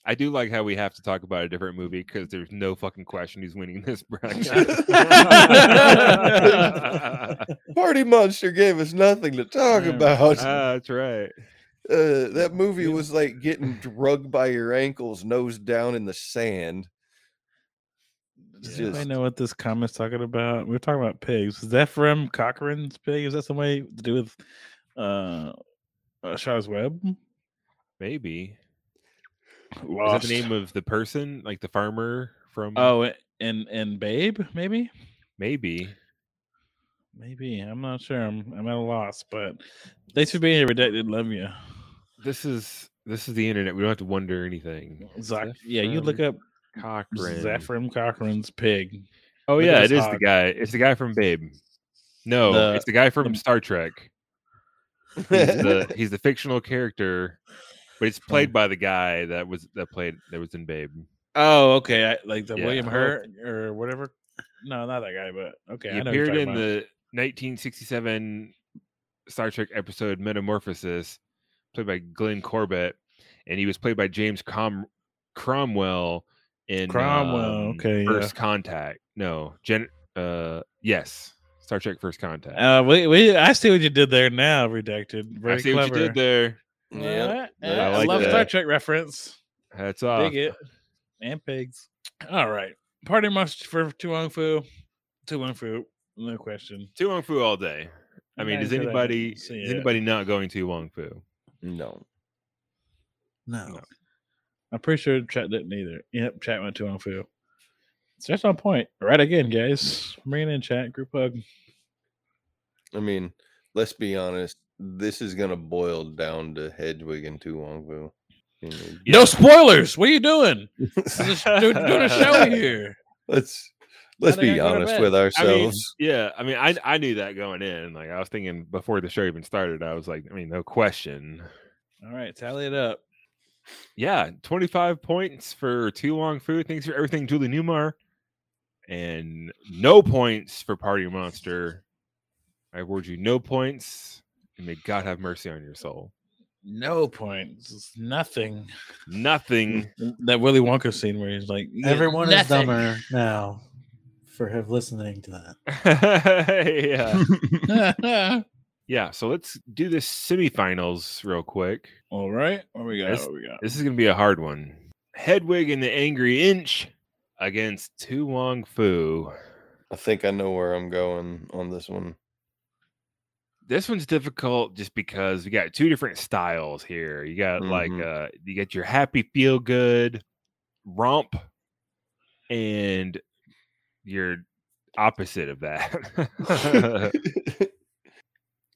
I do like how we have to talk about a different movie because there's no fucking question who's winning this bracket. Party Monster gave us nothing to talk Yeah. about. Ah, that's right. Uh, that movie was like getting drugged by your ankles, nose down in the sand. It's I know what this comment's talking about. We are talking about pigs. Is that from Cochrane's pig? Is that some way to do with uh, uh Shaw's Web? Maybe. Is that the name of the person, like the farmer from? Oh, and and Babe, maybe, maybe. maybe. I'm not sure. I'm I'm at a loss. But thanks for being here, Redacted. Love you. This is this is the internet. We don't have to wonder anything. Zach, yeah, you look up Cochrane. Zefram Cochrane's pig. Oh look yeah, it is hog. the guy. It's the guy from Babe. No, The- it's the guy from the- Star Trek. He's the he's the fictional character, but it's played by the guy that was that played that was in Babe. Oh, okay. I, like the Yeah. William Oh, Hurt or whatever. No, not that guy, but okay. he I know appeared in about. the 1967 Star Trek episode Metamorphosis, played by Glenn Corbett, and he was played by James Cromwell in Cromwell, um, okay, yeah. First Contact. No, Gen. Uh, yes, Star Trek First Contact. Uh, we, we, I see what you did there now, redacted. Very I see clever. what you did there. Yeah. Uh, I uh, I love that. Star Trek reference. Hats off. Dig it. And pigs. All right. Party must for To Wong Foo. Tuong Fu. No question. To Wong Foo all day. I mean, Not does anybody see is anybody not going to Wong Foo? No. no. I'm pretty sure chat didn't either. Yep, chat went to Tuong Fu. It's just on point. Right again, guys. Bring it in chat. Group hug. I mean, let's be honest. This is gonna boil down to Hedwig and To Wong Foo. You know, No spoilers. What are you doing? This doing, doing a show here. let's let's be honest bed. with I mean, ourselves. yeah, I mean, I I knew that going in. Like, I was thinking before the show even started, I was like, I mean, no question. All right, tally it up. Yeah, 25 points for To Wong Foo. Thanks for everything, Julie Newmar. And no points for Party Monster. I award you no points, and may God have mercy on your soul. No points. It's nothing. Nothing. That Willy Wonka scene where he's like, "You get Everyone is nothing." dumber now for have listening to that. yeah. Yeah. So let's do the semifinals real quick. All right, what we got? This- What we got? This is going to be a hard one. Hedwig and the Angry Inch against To Wong Foo. I think I know where I'm going on this one. This one's difficult just because we got two different styles here. You got like Mhm. uh you get your happy feel good romp and your opposite of that.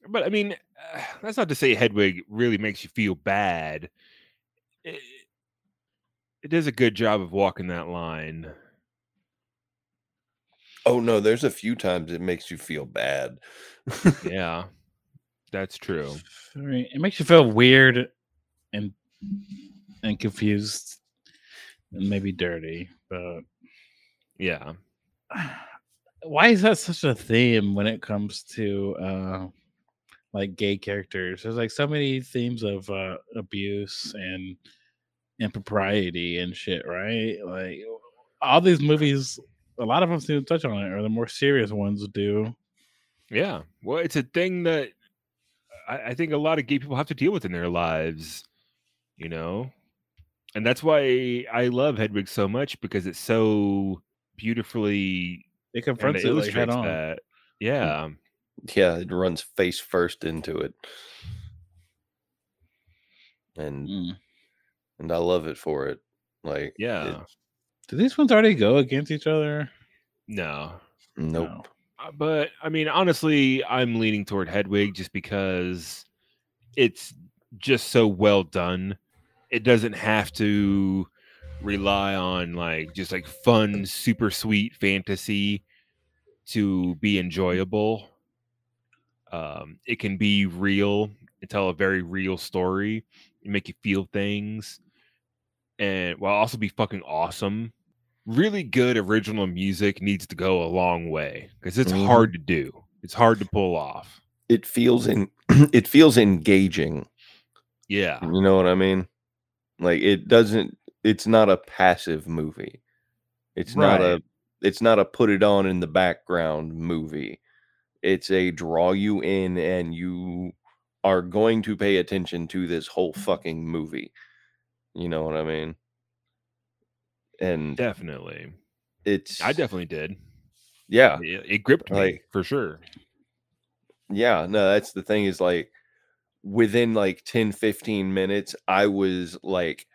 but I mean, uh, that's not to say Hedwig really makes you feel bad. It, it does a good job of walking that line. oh no, there's a few times it makes you feel bad. Yeah. That's true. It makes you feel weird and and confused and maybe dirty, but Yeah. why is that such a theme when it comes to uh like gay characters there's like so many themes of uh abuse and impropriety and shit right like all these movies a lot of them seem to touch on it or the more serious ones do Yeah. Well, it's a thing that I, I think a lot of gay people have to deal with in their lives, you know? And that's why I love Hedwig so much because it's so beautifully it confronts it it like head on that. Yeah. yeah, it runs face first into it. And Mm. and I love it for it. Like Yeah. it- do these ones already go against each other No. nope. No. Uh, But I mean, honestly, I'm leaning toward Hedwig just because it's just so well done. It doesn't have to rely on like just like fun, super sweet fantasy to be enjoyable. Um, it can be real and tell a very real story and make you feel things, and while also be fucking awesome. Really good original music needs to go a long way because it's Mhm. hard to do. It's hard to pull off. It feels in it feels engaging. Yeah, You know what I mean? Like it doesn't it's not a passive movie. It's not a it's not a put it on in the background movie. It's a draw you in and you are going to pay attention to this whole fucking movie. You know what I mean? And definitely. it's I definitely did. yeah. It, it gripped me Like- for sure. Yeah, no, that's the thing is like within like 10 15 minutes I was like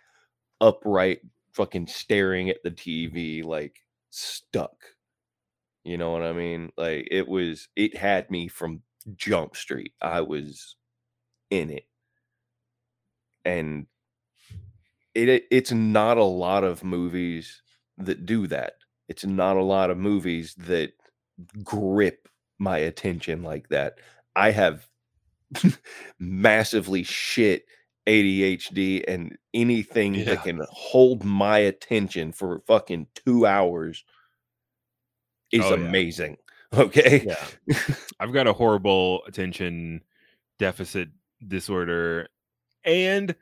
upright fucking staring at the TV like stuck. You know what I mean? Like it was it had me from Jump Street. I was in it. And it it- it's not a lot of movies that do that. It's not a lot of movies that grip my attention like that. I have massively shit ADHD and anything Yeah. that can hold my attention for fucking 2 hours is Oh, yeah. amazing. Okay? Yeah. I've got a horrible attention deficit disorder, and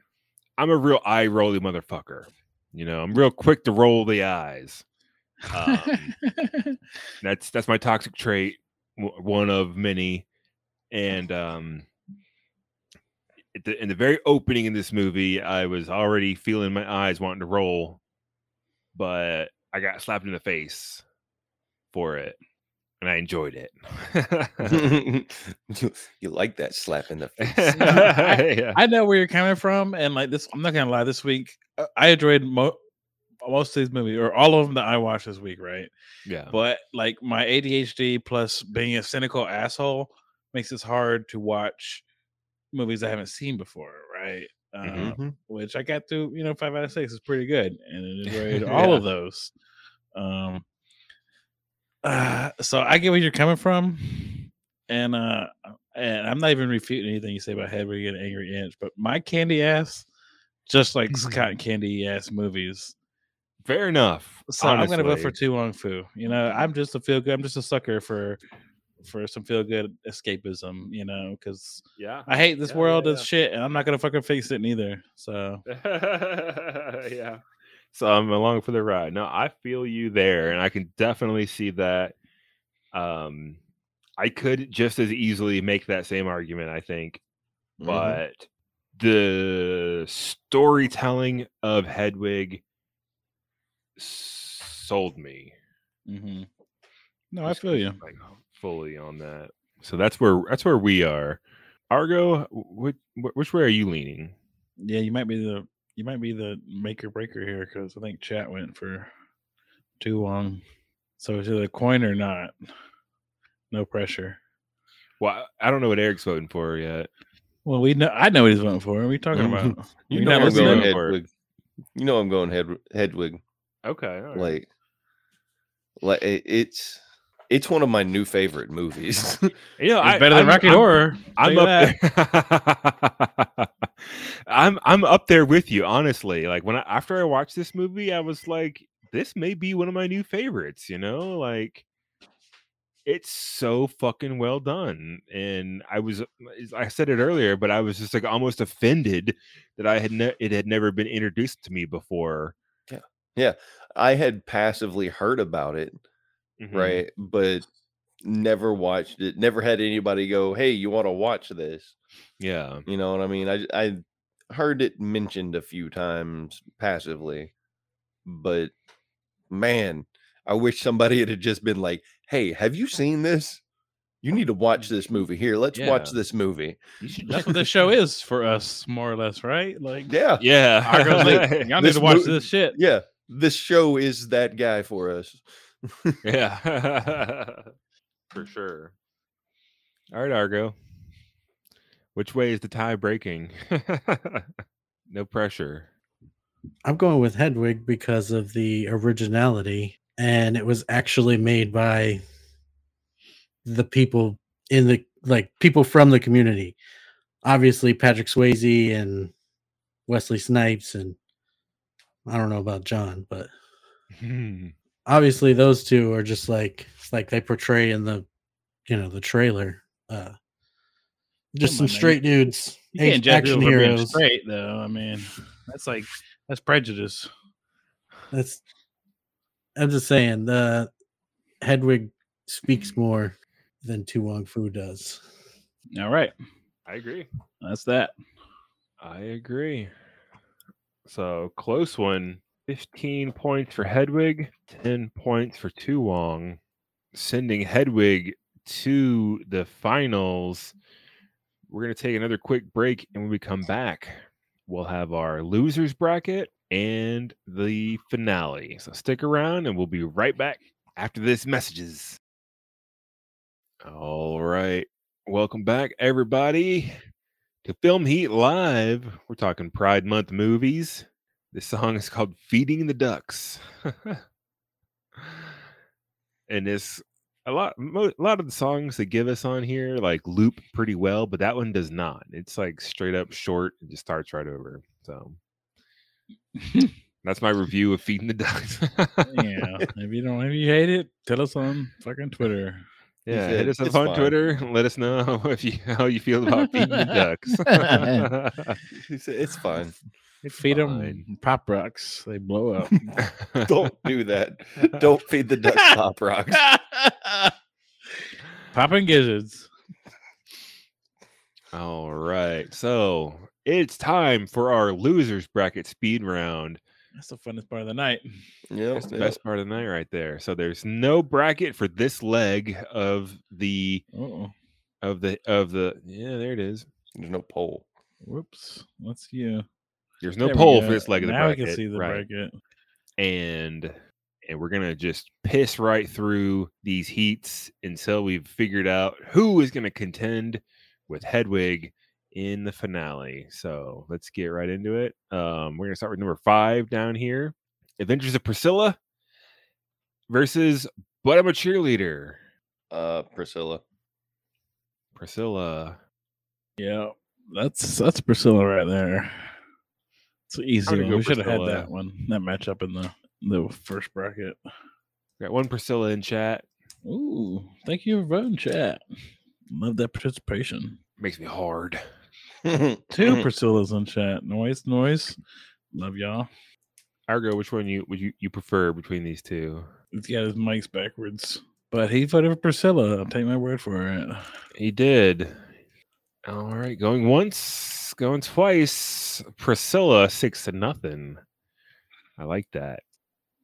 I'm a real eye rolly motherfucker. You know, I'm real quick to roll the eyes. Um, that's that's my toxic trait, w- one of many. And um, at the, in the very opening in this movie, I was already feeling my eyes wanting to roll, but I got slapped in the face for it, and I enjoyed it. you, you like that slap in the face. yeah. I know where you're coming from, and like this, I'm not gonna lie. This week, uh, I enjoyed mo- most of these movies, or all of them that I watched this week, right? Yeah. But like my ADHD plus being a cynical asshole makes it hard to watch movies I haven't seen before, right? Uh, Mhm. Which I got through, you know, five out of six is pretty good, and enjoyed all of those. Um, uh, so I get where you're coming from, and uh, and I'm not even refuting anything you say about Hedwig and Angry Inch, but my candy ass, just like cotton candy ass movies. Fair enough. So I'm gonna vote for honestly. To Wong Foo. You know, I'm just a feel good. I'm just a sucker for for some feel good escapism. You know, because Yeah. I hate this Yeah, world yeah, as shit, and I'm not gonna fucking fix it neither. So yeah. So I'm along for the ride. No, I feel you there, and I can definitely see that. Um, I could just as easily make that same argument. I think, Mhm. but the storytelling of Hedwig sold me. Mm-hmm. no, I feel you. like fully on that. So that's where that's where we are. Argo, which which way are you leaning? Yeah, you might be the you might be the maker breaker here because I think chat went for To Wong. So is it a coin or not? No pressure. Well, I don't know what Eric's voting for yet. Well, we know. I know what he's voting for. What are we talking about? You You're know I'm going listening? or- Hedwig. You know I'm going Hed- Hedwig. Okay, all right. Like, like it's it's one of my new favorite movies. you know, It's I, better than I'm- Rocky I'm- Horror. I'm tell up that. there. I'm I'm up there with you, honestly. Like when I, after I watched this movie, I was like, this may be one of my new favorites. You know, like it's so fucking well done, and I was I said it earlier, but I was just like almost offended that I had ne- it had never been introduced to me before. Yeah, yeah. I had passively heard about it, Mhm. right? But never watched it. Never had anybody go, "Hey, you want to watch this?" Yeah. You know what I mean? I I heard it mentioned a few times passively, but man, I wish somebody had just been like, "Hey, have you seen this? You need to watch this movie. Here, let's watch this movie." That's what this show is for us, more or less, right? Like, Yeah, Yeah. Like, y'all need to watch mo- this shit. yeah. This show is that guy for us. Yeah. For mm-hmm. sure. All right, Argo. Which way is the tie breaking? no pressure. I'm going with Hedwig because of the originality, and it was actually made by the people in the like people from the community. Obviously, Patrick Swayze and Wesley Snipes, and I don't know about John, but hmm. Obviously those two are just like like they portray in the you know the trailer. Uh, just Come some man. straight dudes, You can't action judge action people being heroes. straight, though. I mean, that's like that's prejudice. That's. I'm just saying the Hedwig speaks more than To Wong Foo does. All right, I agree. that's that. I agree. So close one. 15 points for Hedwig, 10 points for To Wong, sending Hedwig to the finals. We're going to take another quick break, and when we come back, we'll have our losers bracket and the finale. So stick around, and we'll be right back after this messages. All right. Welcome back, everybody, to Film Heat Live. We're talking Pride Month movies. This song is called Feeding the Ducks. and it's a lot mo- a lot of the songs they give us on here like loop pretty well, but that one does not. It's like straight up short and just starts right over. So that's my review of Feeding the Ducks. yeah, if you don't, if you hate it, tell us on fucking Twitter. Yeah, hit us up on fine." Twitter. Let us know if you how you feel about feeding the ducks. He said, It's fine. It's Feed fine. them pop rocks, they blow up. Don't do that. Don't feed the ducks pop rocks. Popping gizzards. All right, so it's time for our losers bracket speed round. That's the funnest part of the night. Yeah, That's the best part of the night, right there. So there's no bracket for this leg of the Oh, of the of the. Yeah, there it is. There's no poll. whoops. Let's see. There's no there we poll go. for this leg of the now bracket. we can see the right. bracket. and and we're gonna just piss right through these heats until we've figured out who is gonna contend with Hedwig in the finale. So let's get right into it. Um, we're gonna start with number five down here. Adventures of Priscilla versus But I'm a Cheerleader. Uh, Priscilla. Priscilla. Yeah, that's that's Priscilla right there. It's an easy go We should have had that one, that matchup in the the first bracket. Got one Priscilla in chat. Ooh, thank you for voting, chat. Love that participation. Makes me hard. Two. Priscillas in chat. Noise, noise. Love y'all. Argo, which one you would you, you prefer between these two? He's got his mics backwards, but he voted for Priscilla. I'll take my word for it. He did. All right, going once, going twice. Priscilla six to nothing. I like that.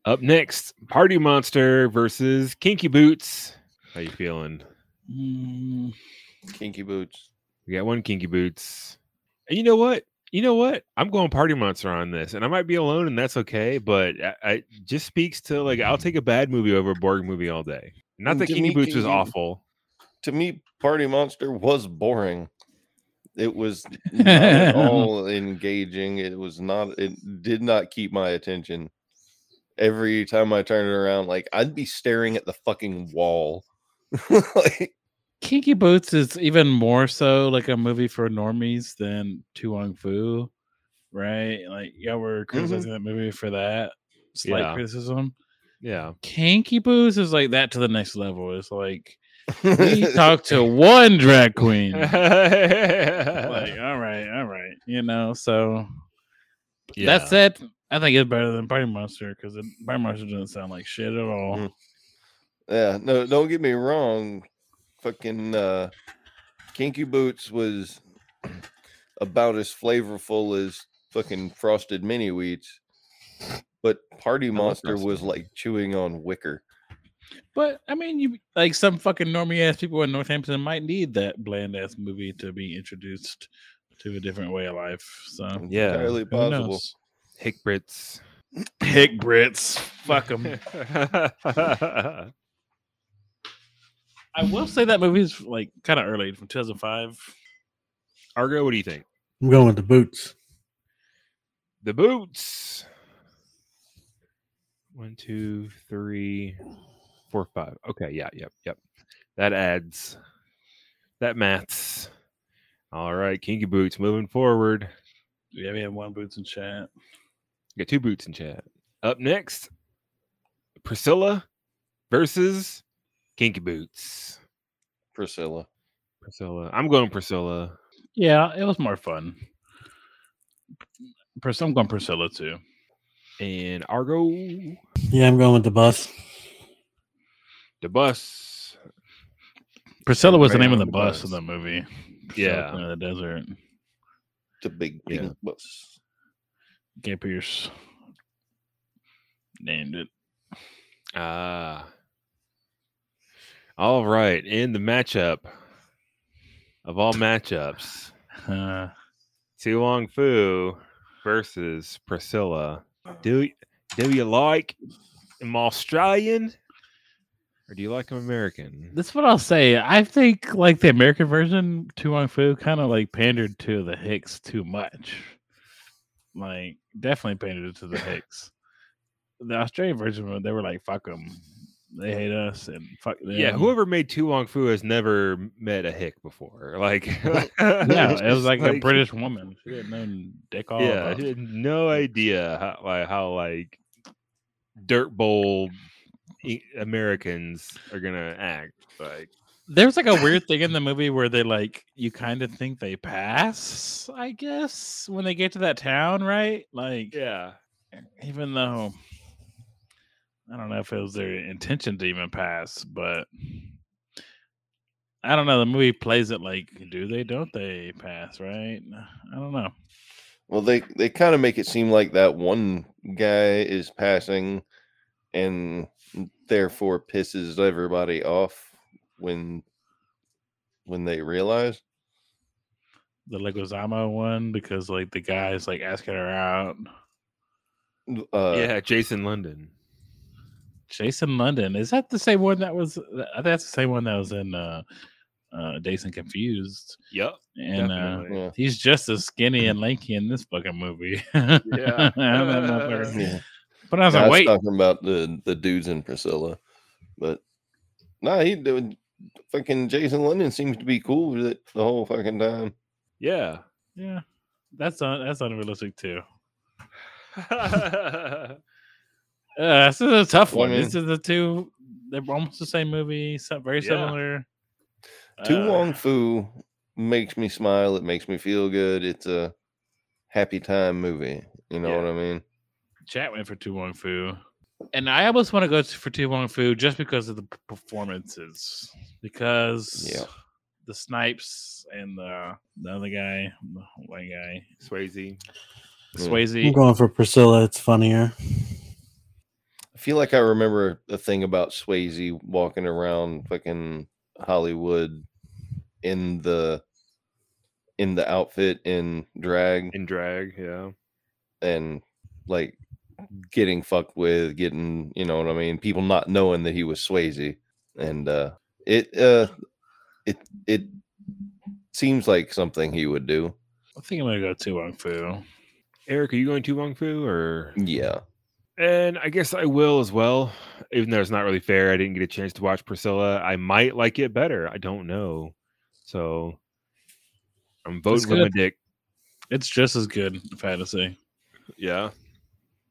Up next, Party Monster versus Kinky Boots. How you feeling? Mm, Kinky boots. We got one Kinky Boots. And you know what? You know what? I'm going Party Monster on this, and I might be alone, and that's okay. But I, I just speaks to like I'll take a bad movie over a boring movie all day. Not that To Kinky me, Boots was Kinky- awful. To me, Party Monster was boring. It was not at all engaging. It was not. It did not keep my attention. Every time I turned it around, like I'd be staring at the fucking wall. like, Kinky Boots is even more so like a movie for normies than To Wong Foo, right? Like yeah, we're mm-hmm. criticizing that movie for that slight Yeah. criticism. Yeah. Kinky Boots is like that to the next level. It's like we talked to one drag queen. like, all right, all right, you know. So Yeah. that said, I think it's better than Party Monster because Party Monster doesn't sound like shit at all. Mm. Yeah, no, don't get me wrong. Fucking uh Kinky Boots was about as flavorful as fucking frosted mini wheats. But Party Monster was like chewing on wicker. But I mean, you like some fucking normie ass people in Northampton might need that bland ass movie to be introduced to a different way of life. So mm, Yeah. Entirely possible. knows? Hick Brits. Hick Brits, fuck them. I will say that movie's like kind of early from 2005. Argo, what do you think? I'm going with the boots. The boots. One, two, three, four, five. Okay, yeah, yep, yep. That adds. That maths. All right, Kinky Boots moving forward. Yeah, we have one boots in chat. Got two boots in chat. Up next, Priscilla versus Kinky Boots. Priscilla. Priscilla. I'm going Priscilla. Yeah, it was more fun. Pris- I'm going Priscilla too. And Argo, Yeah, I'm going with the bus. The bus. Priscilla was the name of the the bus, bus. in the movie. Yeah. in the desert. The big Yeah. pink bus. Gay Pierce named it. Ah. All right. In the matchup of all matchups, Uh, To Wong Foo versus Priscilla. Do do you like him Australian or do you like him American? That's what I'll say. I think like the American version, To Wong Foo kind of like pandered to the Hicks too much. Like definitely pandered it to the Hicks. The Australian version, they were like, "Fuck them, they hate us," and fuck them. Yeah, whoever made To Wong Foo has never met a hick before. Like, Yeah, it was just like, a British woman. She had no dick off. Yeah, she had no idea how like how like dirt bowl Americans are gonna act. Like, There's like a weird thing in the movie where they like you kind of think they pass, I guess, when they get to that town, right? Like, yeah, even though I don't know if it was their intention to even pass, but I don't know. The movie plays it like, do they, don't they pass, right? I don't know. Well, they they kind of make it seem like that one guy is passing, and therefore pisses everybody off when when they realize. The Leguizamo one because like the guy's like asking her out. Uh, yeah, Jason London. Jason London. Is that the same one that was? That's the same one that was in uh, uh, Dazed and Confused. Yep. And uh, yeah. he's just as skinny and lanky in this fucking movie. Yeah. That motherfucker. yeah. but I was I like, was wait, talking about the the dudes in Priscilla, but nah, he doing fucking Jason London seems to be cool with it the whole fucking time. Yeah. yeah, that's un- that's unrealistic too. Uh, this is a tough Well, I one. This is the two. They're almost the same movie. So very Yeah. similar. To Uh, Wong Foo makes me smile. It makes me feel good. It's a happy time movie. You know Yeah. what I mean? Chat went for To Wong Foo, and I almost want to go for To Wong Foo just because of the performances. Because Yeah. the Snipes and the the other guy, the white guy, Swayze. Yeah. Swayze. I'm going for Priscilla. It's funnier. I feel like I remember a thing about Swayze walking around fucking Hollywood in the in the outfit in drag In drag, yeah. and like getting fucked with, getting you know what I mean, people not knowing that he was Swayze. And uh it uh it it seems like something he would do. I think I'm gonna go To Wong Foo. Eric, are you going to Wong Foo or? Yeah. And I guess I will as well, even though it's not really fair. I didn't get a chance to watch Priscilla. I might like it better. I don't know. So I'm voting with my dick. It's just as good, if I had to say. Yeah.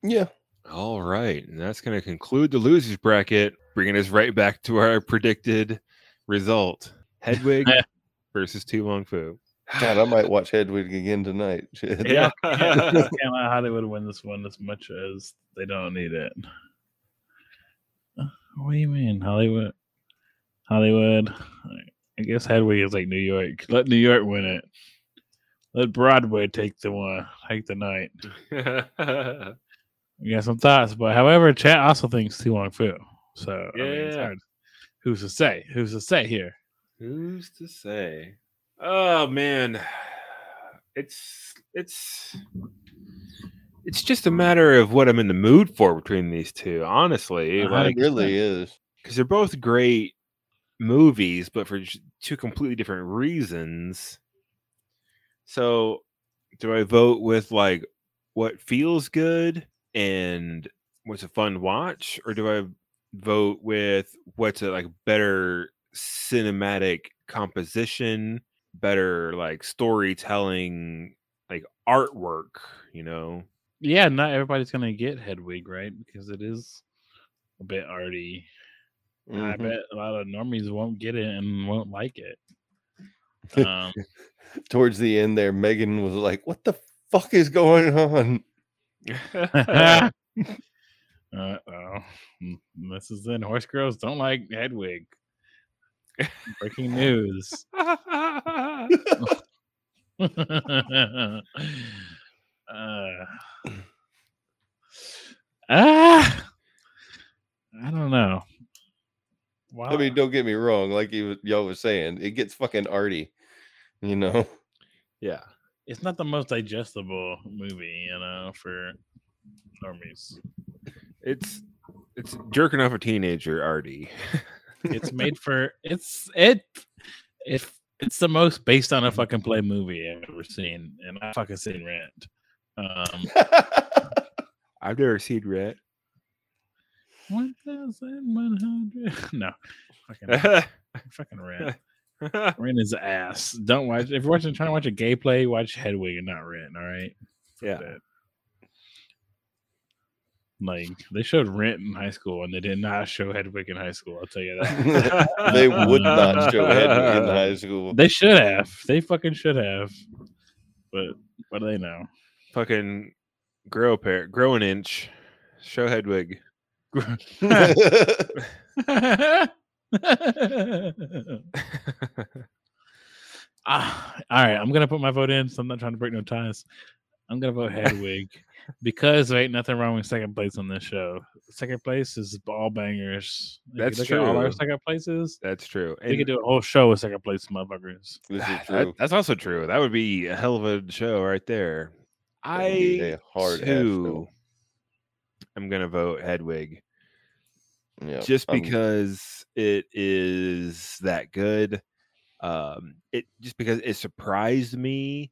Yeah. All right. And that's going to conclude the losers bracket, bringing us right back to our predicted result Hedwig versus To Wong Foo. God, I might watch Hedwig again tonight. Shit. Yeah. I can't let Hollywood win this one as much as they don't need it. What do you mean, Hollywood? Hollywood. I guess Hedwig is like New York. Let New York win it. Let Broadway take the one, take the night. We got some thoughts, but however, chat also thinks To Wong Foo. So I mean, it's Yeah. hard. who's to say? Who's to say here? Who's to say? Oh man, it's it's it's just a matter of what I'm in the mood for between these two. Honestly, Uh-huh. like it really is. because they're both great movies, but for two completely different reasons. So, do I vote with like what feels good and what's a fun watch, or do I vote with what's a like better cinematic composition, better like storytelling, like artwork? You know, Yeah, not everybody's gonna get Hedwig, right? Because it is a bit arty. I Mhm. bet a lot of normies won't get it and won't like it. Um, Towards the end, there, Megan was like, "What the fuck is going on?" uh oh, this is in horse girls don't like Hedwig. Breaking news. uh, ah, I don't know. Wow. I mean, don't get me wrong. Like you, y'all was saying, it gets fucking arty. You know, yeah. It's not the most digestible movie, you know, for normies. It's it's jerking off a teenager, Artie. It's made for it's it if it's the most based on a fucking play movie I've ever seen, and I fucking seen Rent. Um, I've never seen Rent. one thousand one hundred. No, fucking fucking Rent. Rent is ass. Don't watch if you're watching trying to watch a gay play, watch Hedwig and not Rent. All right. Yeah. that. Like they showed Rent in high school and they did not show Hedwig in high school. I'll tell you that. they would not show Hedwig in high school. They should have. They fucking should have. But what do they know? Fucking grow a pair, grow an inch. Show Hedwig. Ah, all right, I'm gonna put my vote in. So I'm not trying to break no ties. I'm gonna vote Hedwig because there ain't nothing wrong with second place on this show. Second place is all bangers. If That's look at all our second places. That's true. We could do a whole show with second place motherfuckers. this is that- true. that's also true. That would be a hell of a show right there. That would I a hard too show. I'm gonna vote Hedwig Yeah, just I'm- because it is that good. Um, it just because it surprised me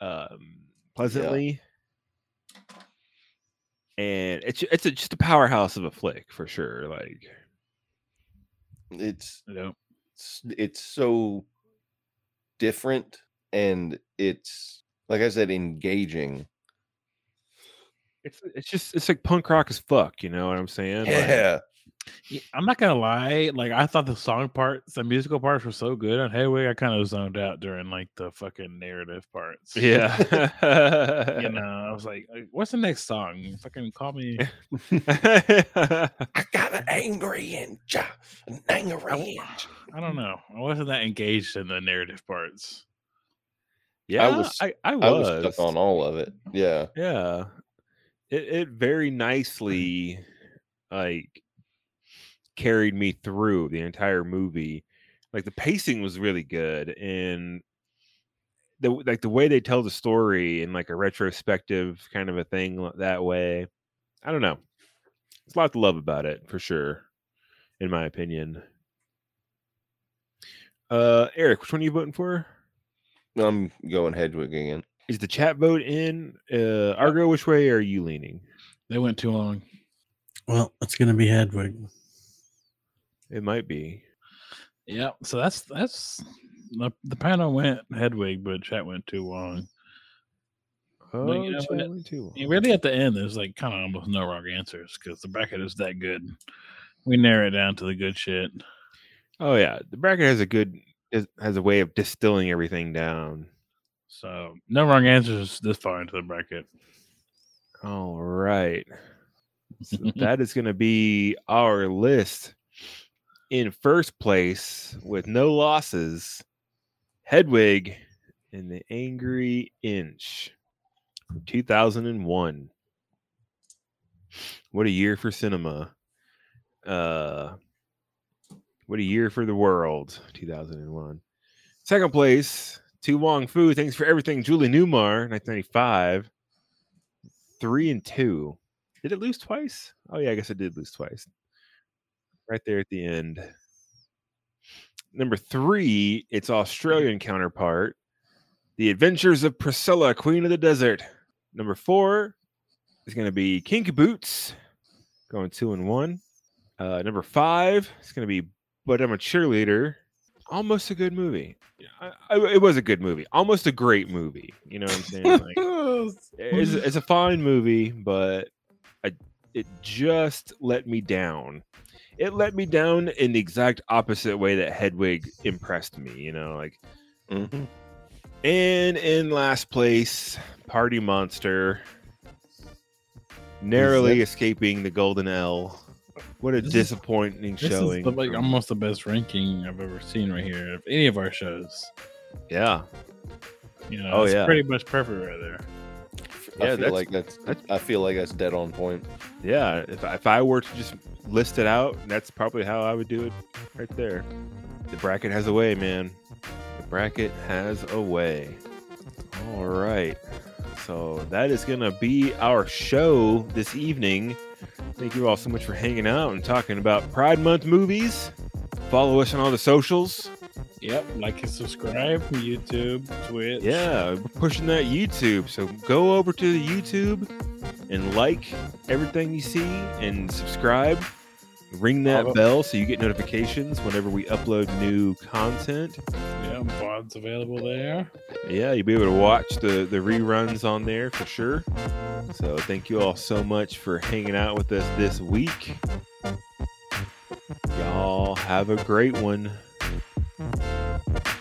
um, pleasantly, and it's it's a, just a powerhouse of a flick for sure. Like, it's You know, it's it's so different and it's like I said, engaging. it's it's just it's like punk rock as fuck. You know what I'm saying? Like, Yeah, Yeah, I'm not gonna lie. Like I thought the song parts, the musical parts were so good on Hedwig. I kind of zoned out during like the fucking narrative parts. yeah. you know, I was like, like, "What's the next song? Fucking call me." I got an angry inch, an angry oh, inch. I don't know. I wasn't that engaged in the narrative parts. yeah, uh, was- I, I, I was was stuck on all of it. Yeah, Yeah. It it very nicely like carried me through the entire movie. Like the pacing was really good and the like the way they tell the story in like a retrospective kind of a thing that way. I don't know. There's a lot to love about it for sure, in my opinion. Uh Eric, which one are you voting for? I'm going Hedwig again. Is the chat vote in? Uh Argo, which way are you leaning? They went To Wong. Well, it's gonna be Hedwig. It might be. Yeah. So that's that's the, the panel went Hedwig, but chat went To Wong. Oh, you know, chat it- went To Wong. really, at the end, there's like kind of almost no wrong answers because the bracket is that good. We narrow it down to the good shit. Oh yeah, the bracket has a good has a way of distilling everything down. So no wrong answers this far into the bracket. All right, so that is going to be our list. In first place with no losses, Hedwig and the Angry Inch, 2001. What a year for cinema. Uh, what a year for the world, 2001. Second place, To Wong Foo. Thanks for everything, Julie Newmar, 1995. Three and two. Did it lose twice? Oh, yeah, I guess it did lose twice. Right there at the end. Number three, its Australian counterpart, The Adventures of Priscilla, Queen of the Desert. Number four is going to be Kinky Boots, going two and one. Uh, number five is going to be But I'm a Cheerleader. Almost a good movie. Yeah, I, I, it was a good movie. Almost a great movie. You know what I'm saying? Like, it's, it's a fine movie, but I, it just let me down. It let me down in the exact opposite way that Hedwig impressed me. You know, like hmm and in last place, Party Monster, narrowly escaping the Golden L. What a This is- disappointing This showing. is the, like almost the best ranking I've ever seen right here of any of our shows. yeah, You know, Oh, it's yeah. pretty much perfect right there. I Yeah, feel that's- like that's, that's- I feel like that's dead on point. yeah. If I- if I were to just list it out, that's probably how I would do it, right there. The bracket has a way, man. The bracket has a way. All right. So that is going to be our show this evening. Thank you all so much for hanging out and talking about Pride Month movies. Follow us on all the socials. Yep, like and subscribe YouTube, Twitch. Yeah, we're pushing that YouTube. So go over to the YouTube and like everything you see and subscribe. Ring that bell so you get notifications whenever we upload new content. yeah, VOD's available there. Yeah, you'll be able to watch the, the reruns on there for sure. So thank you all so much for hanging out with us this week. Y'all have a great one. Thank you.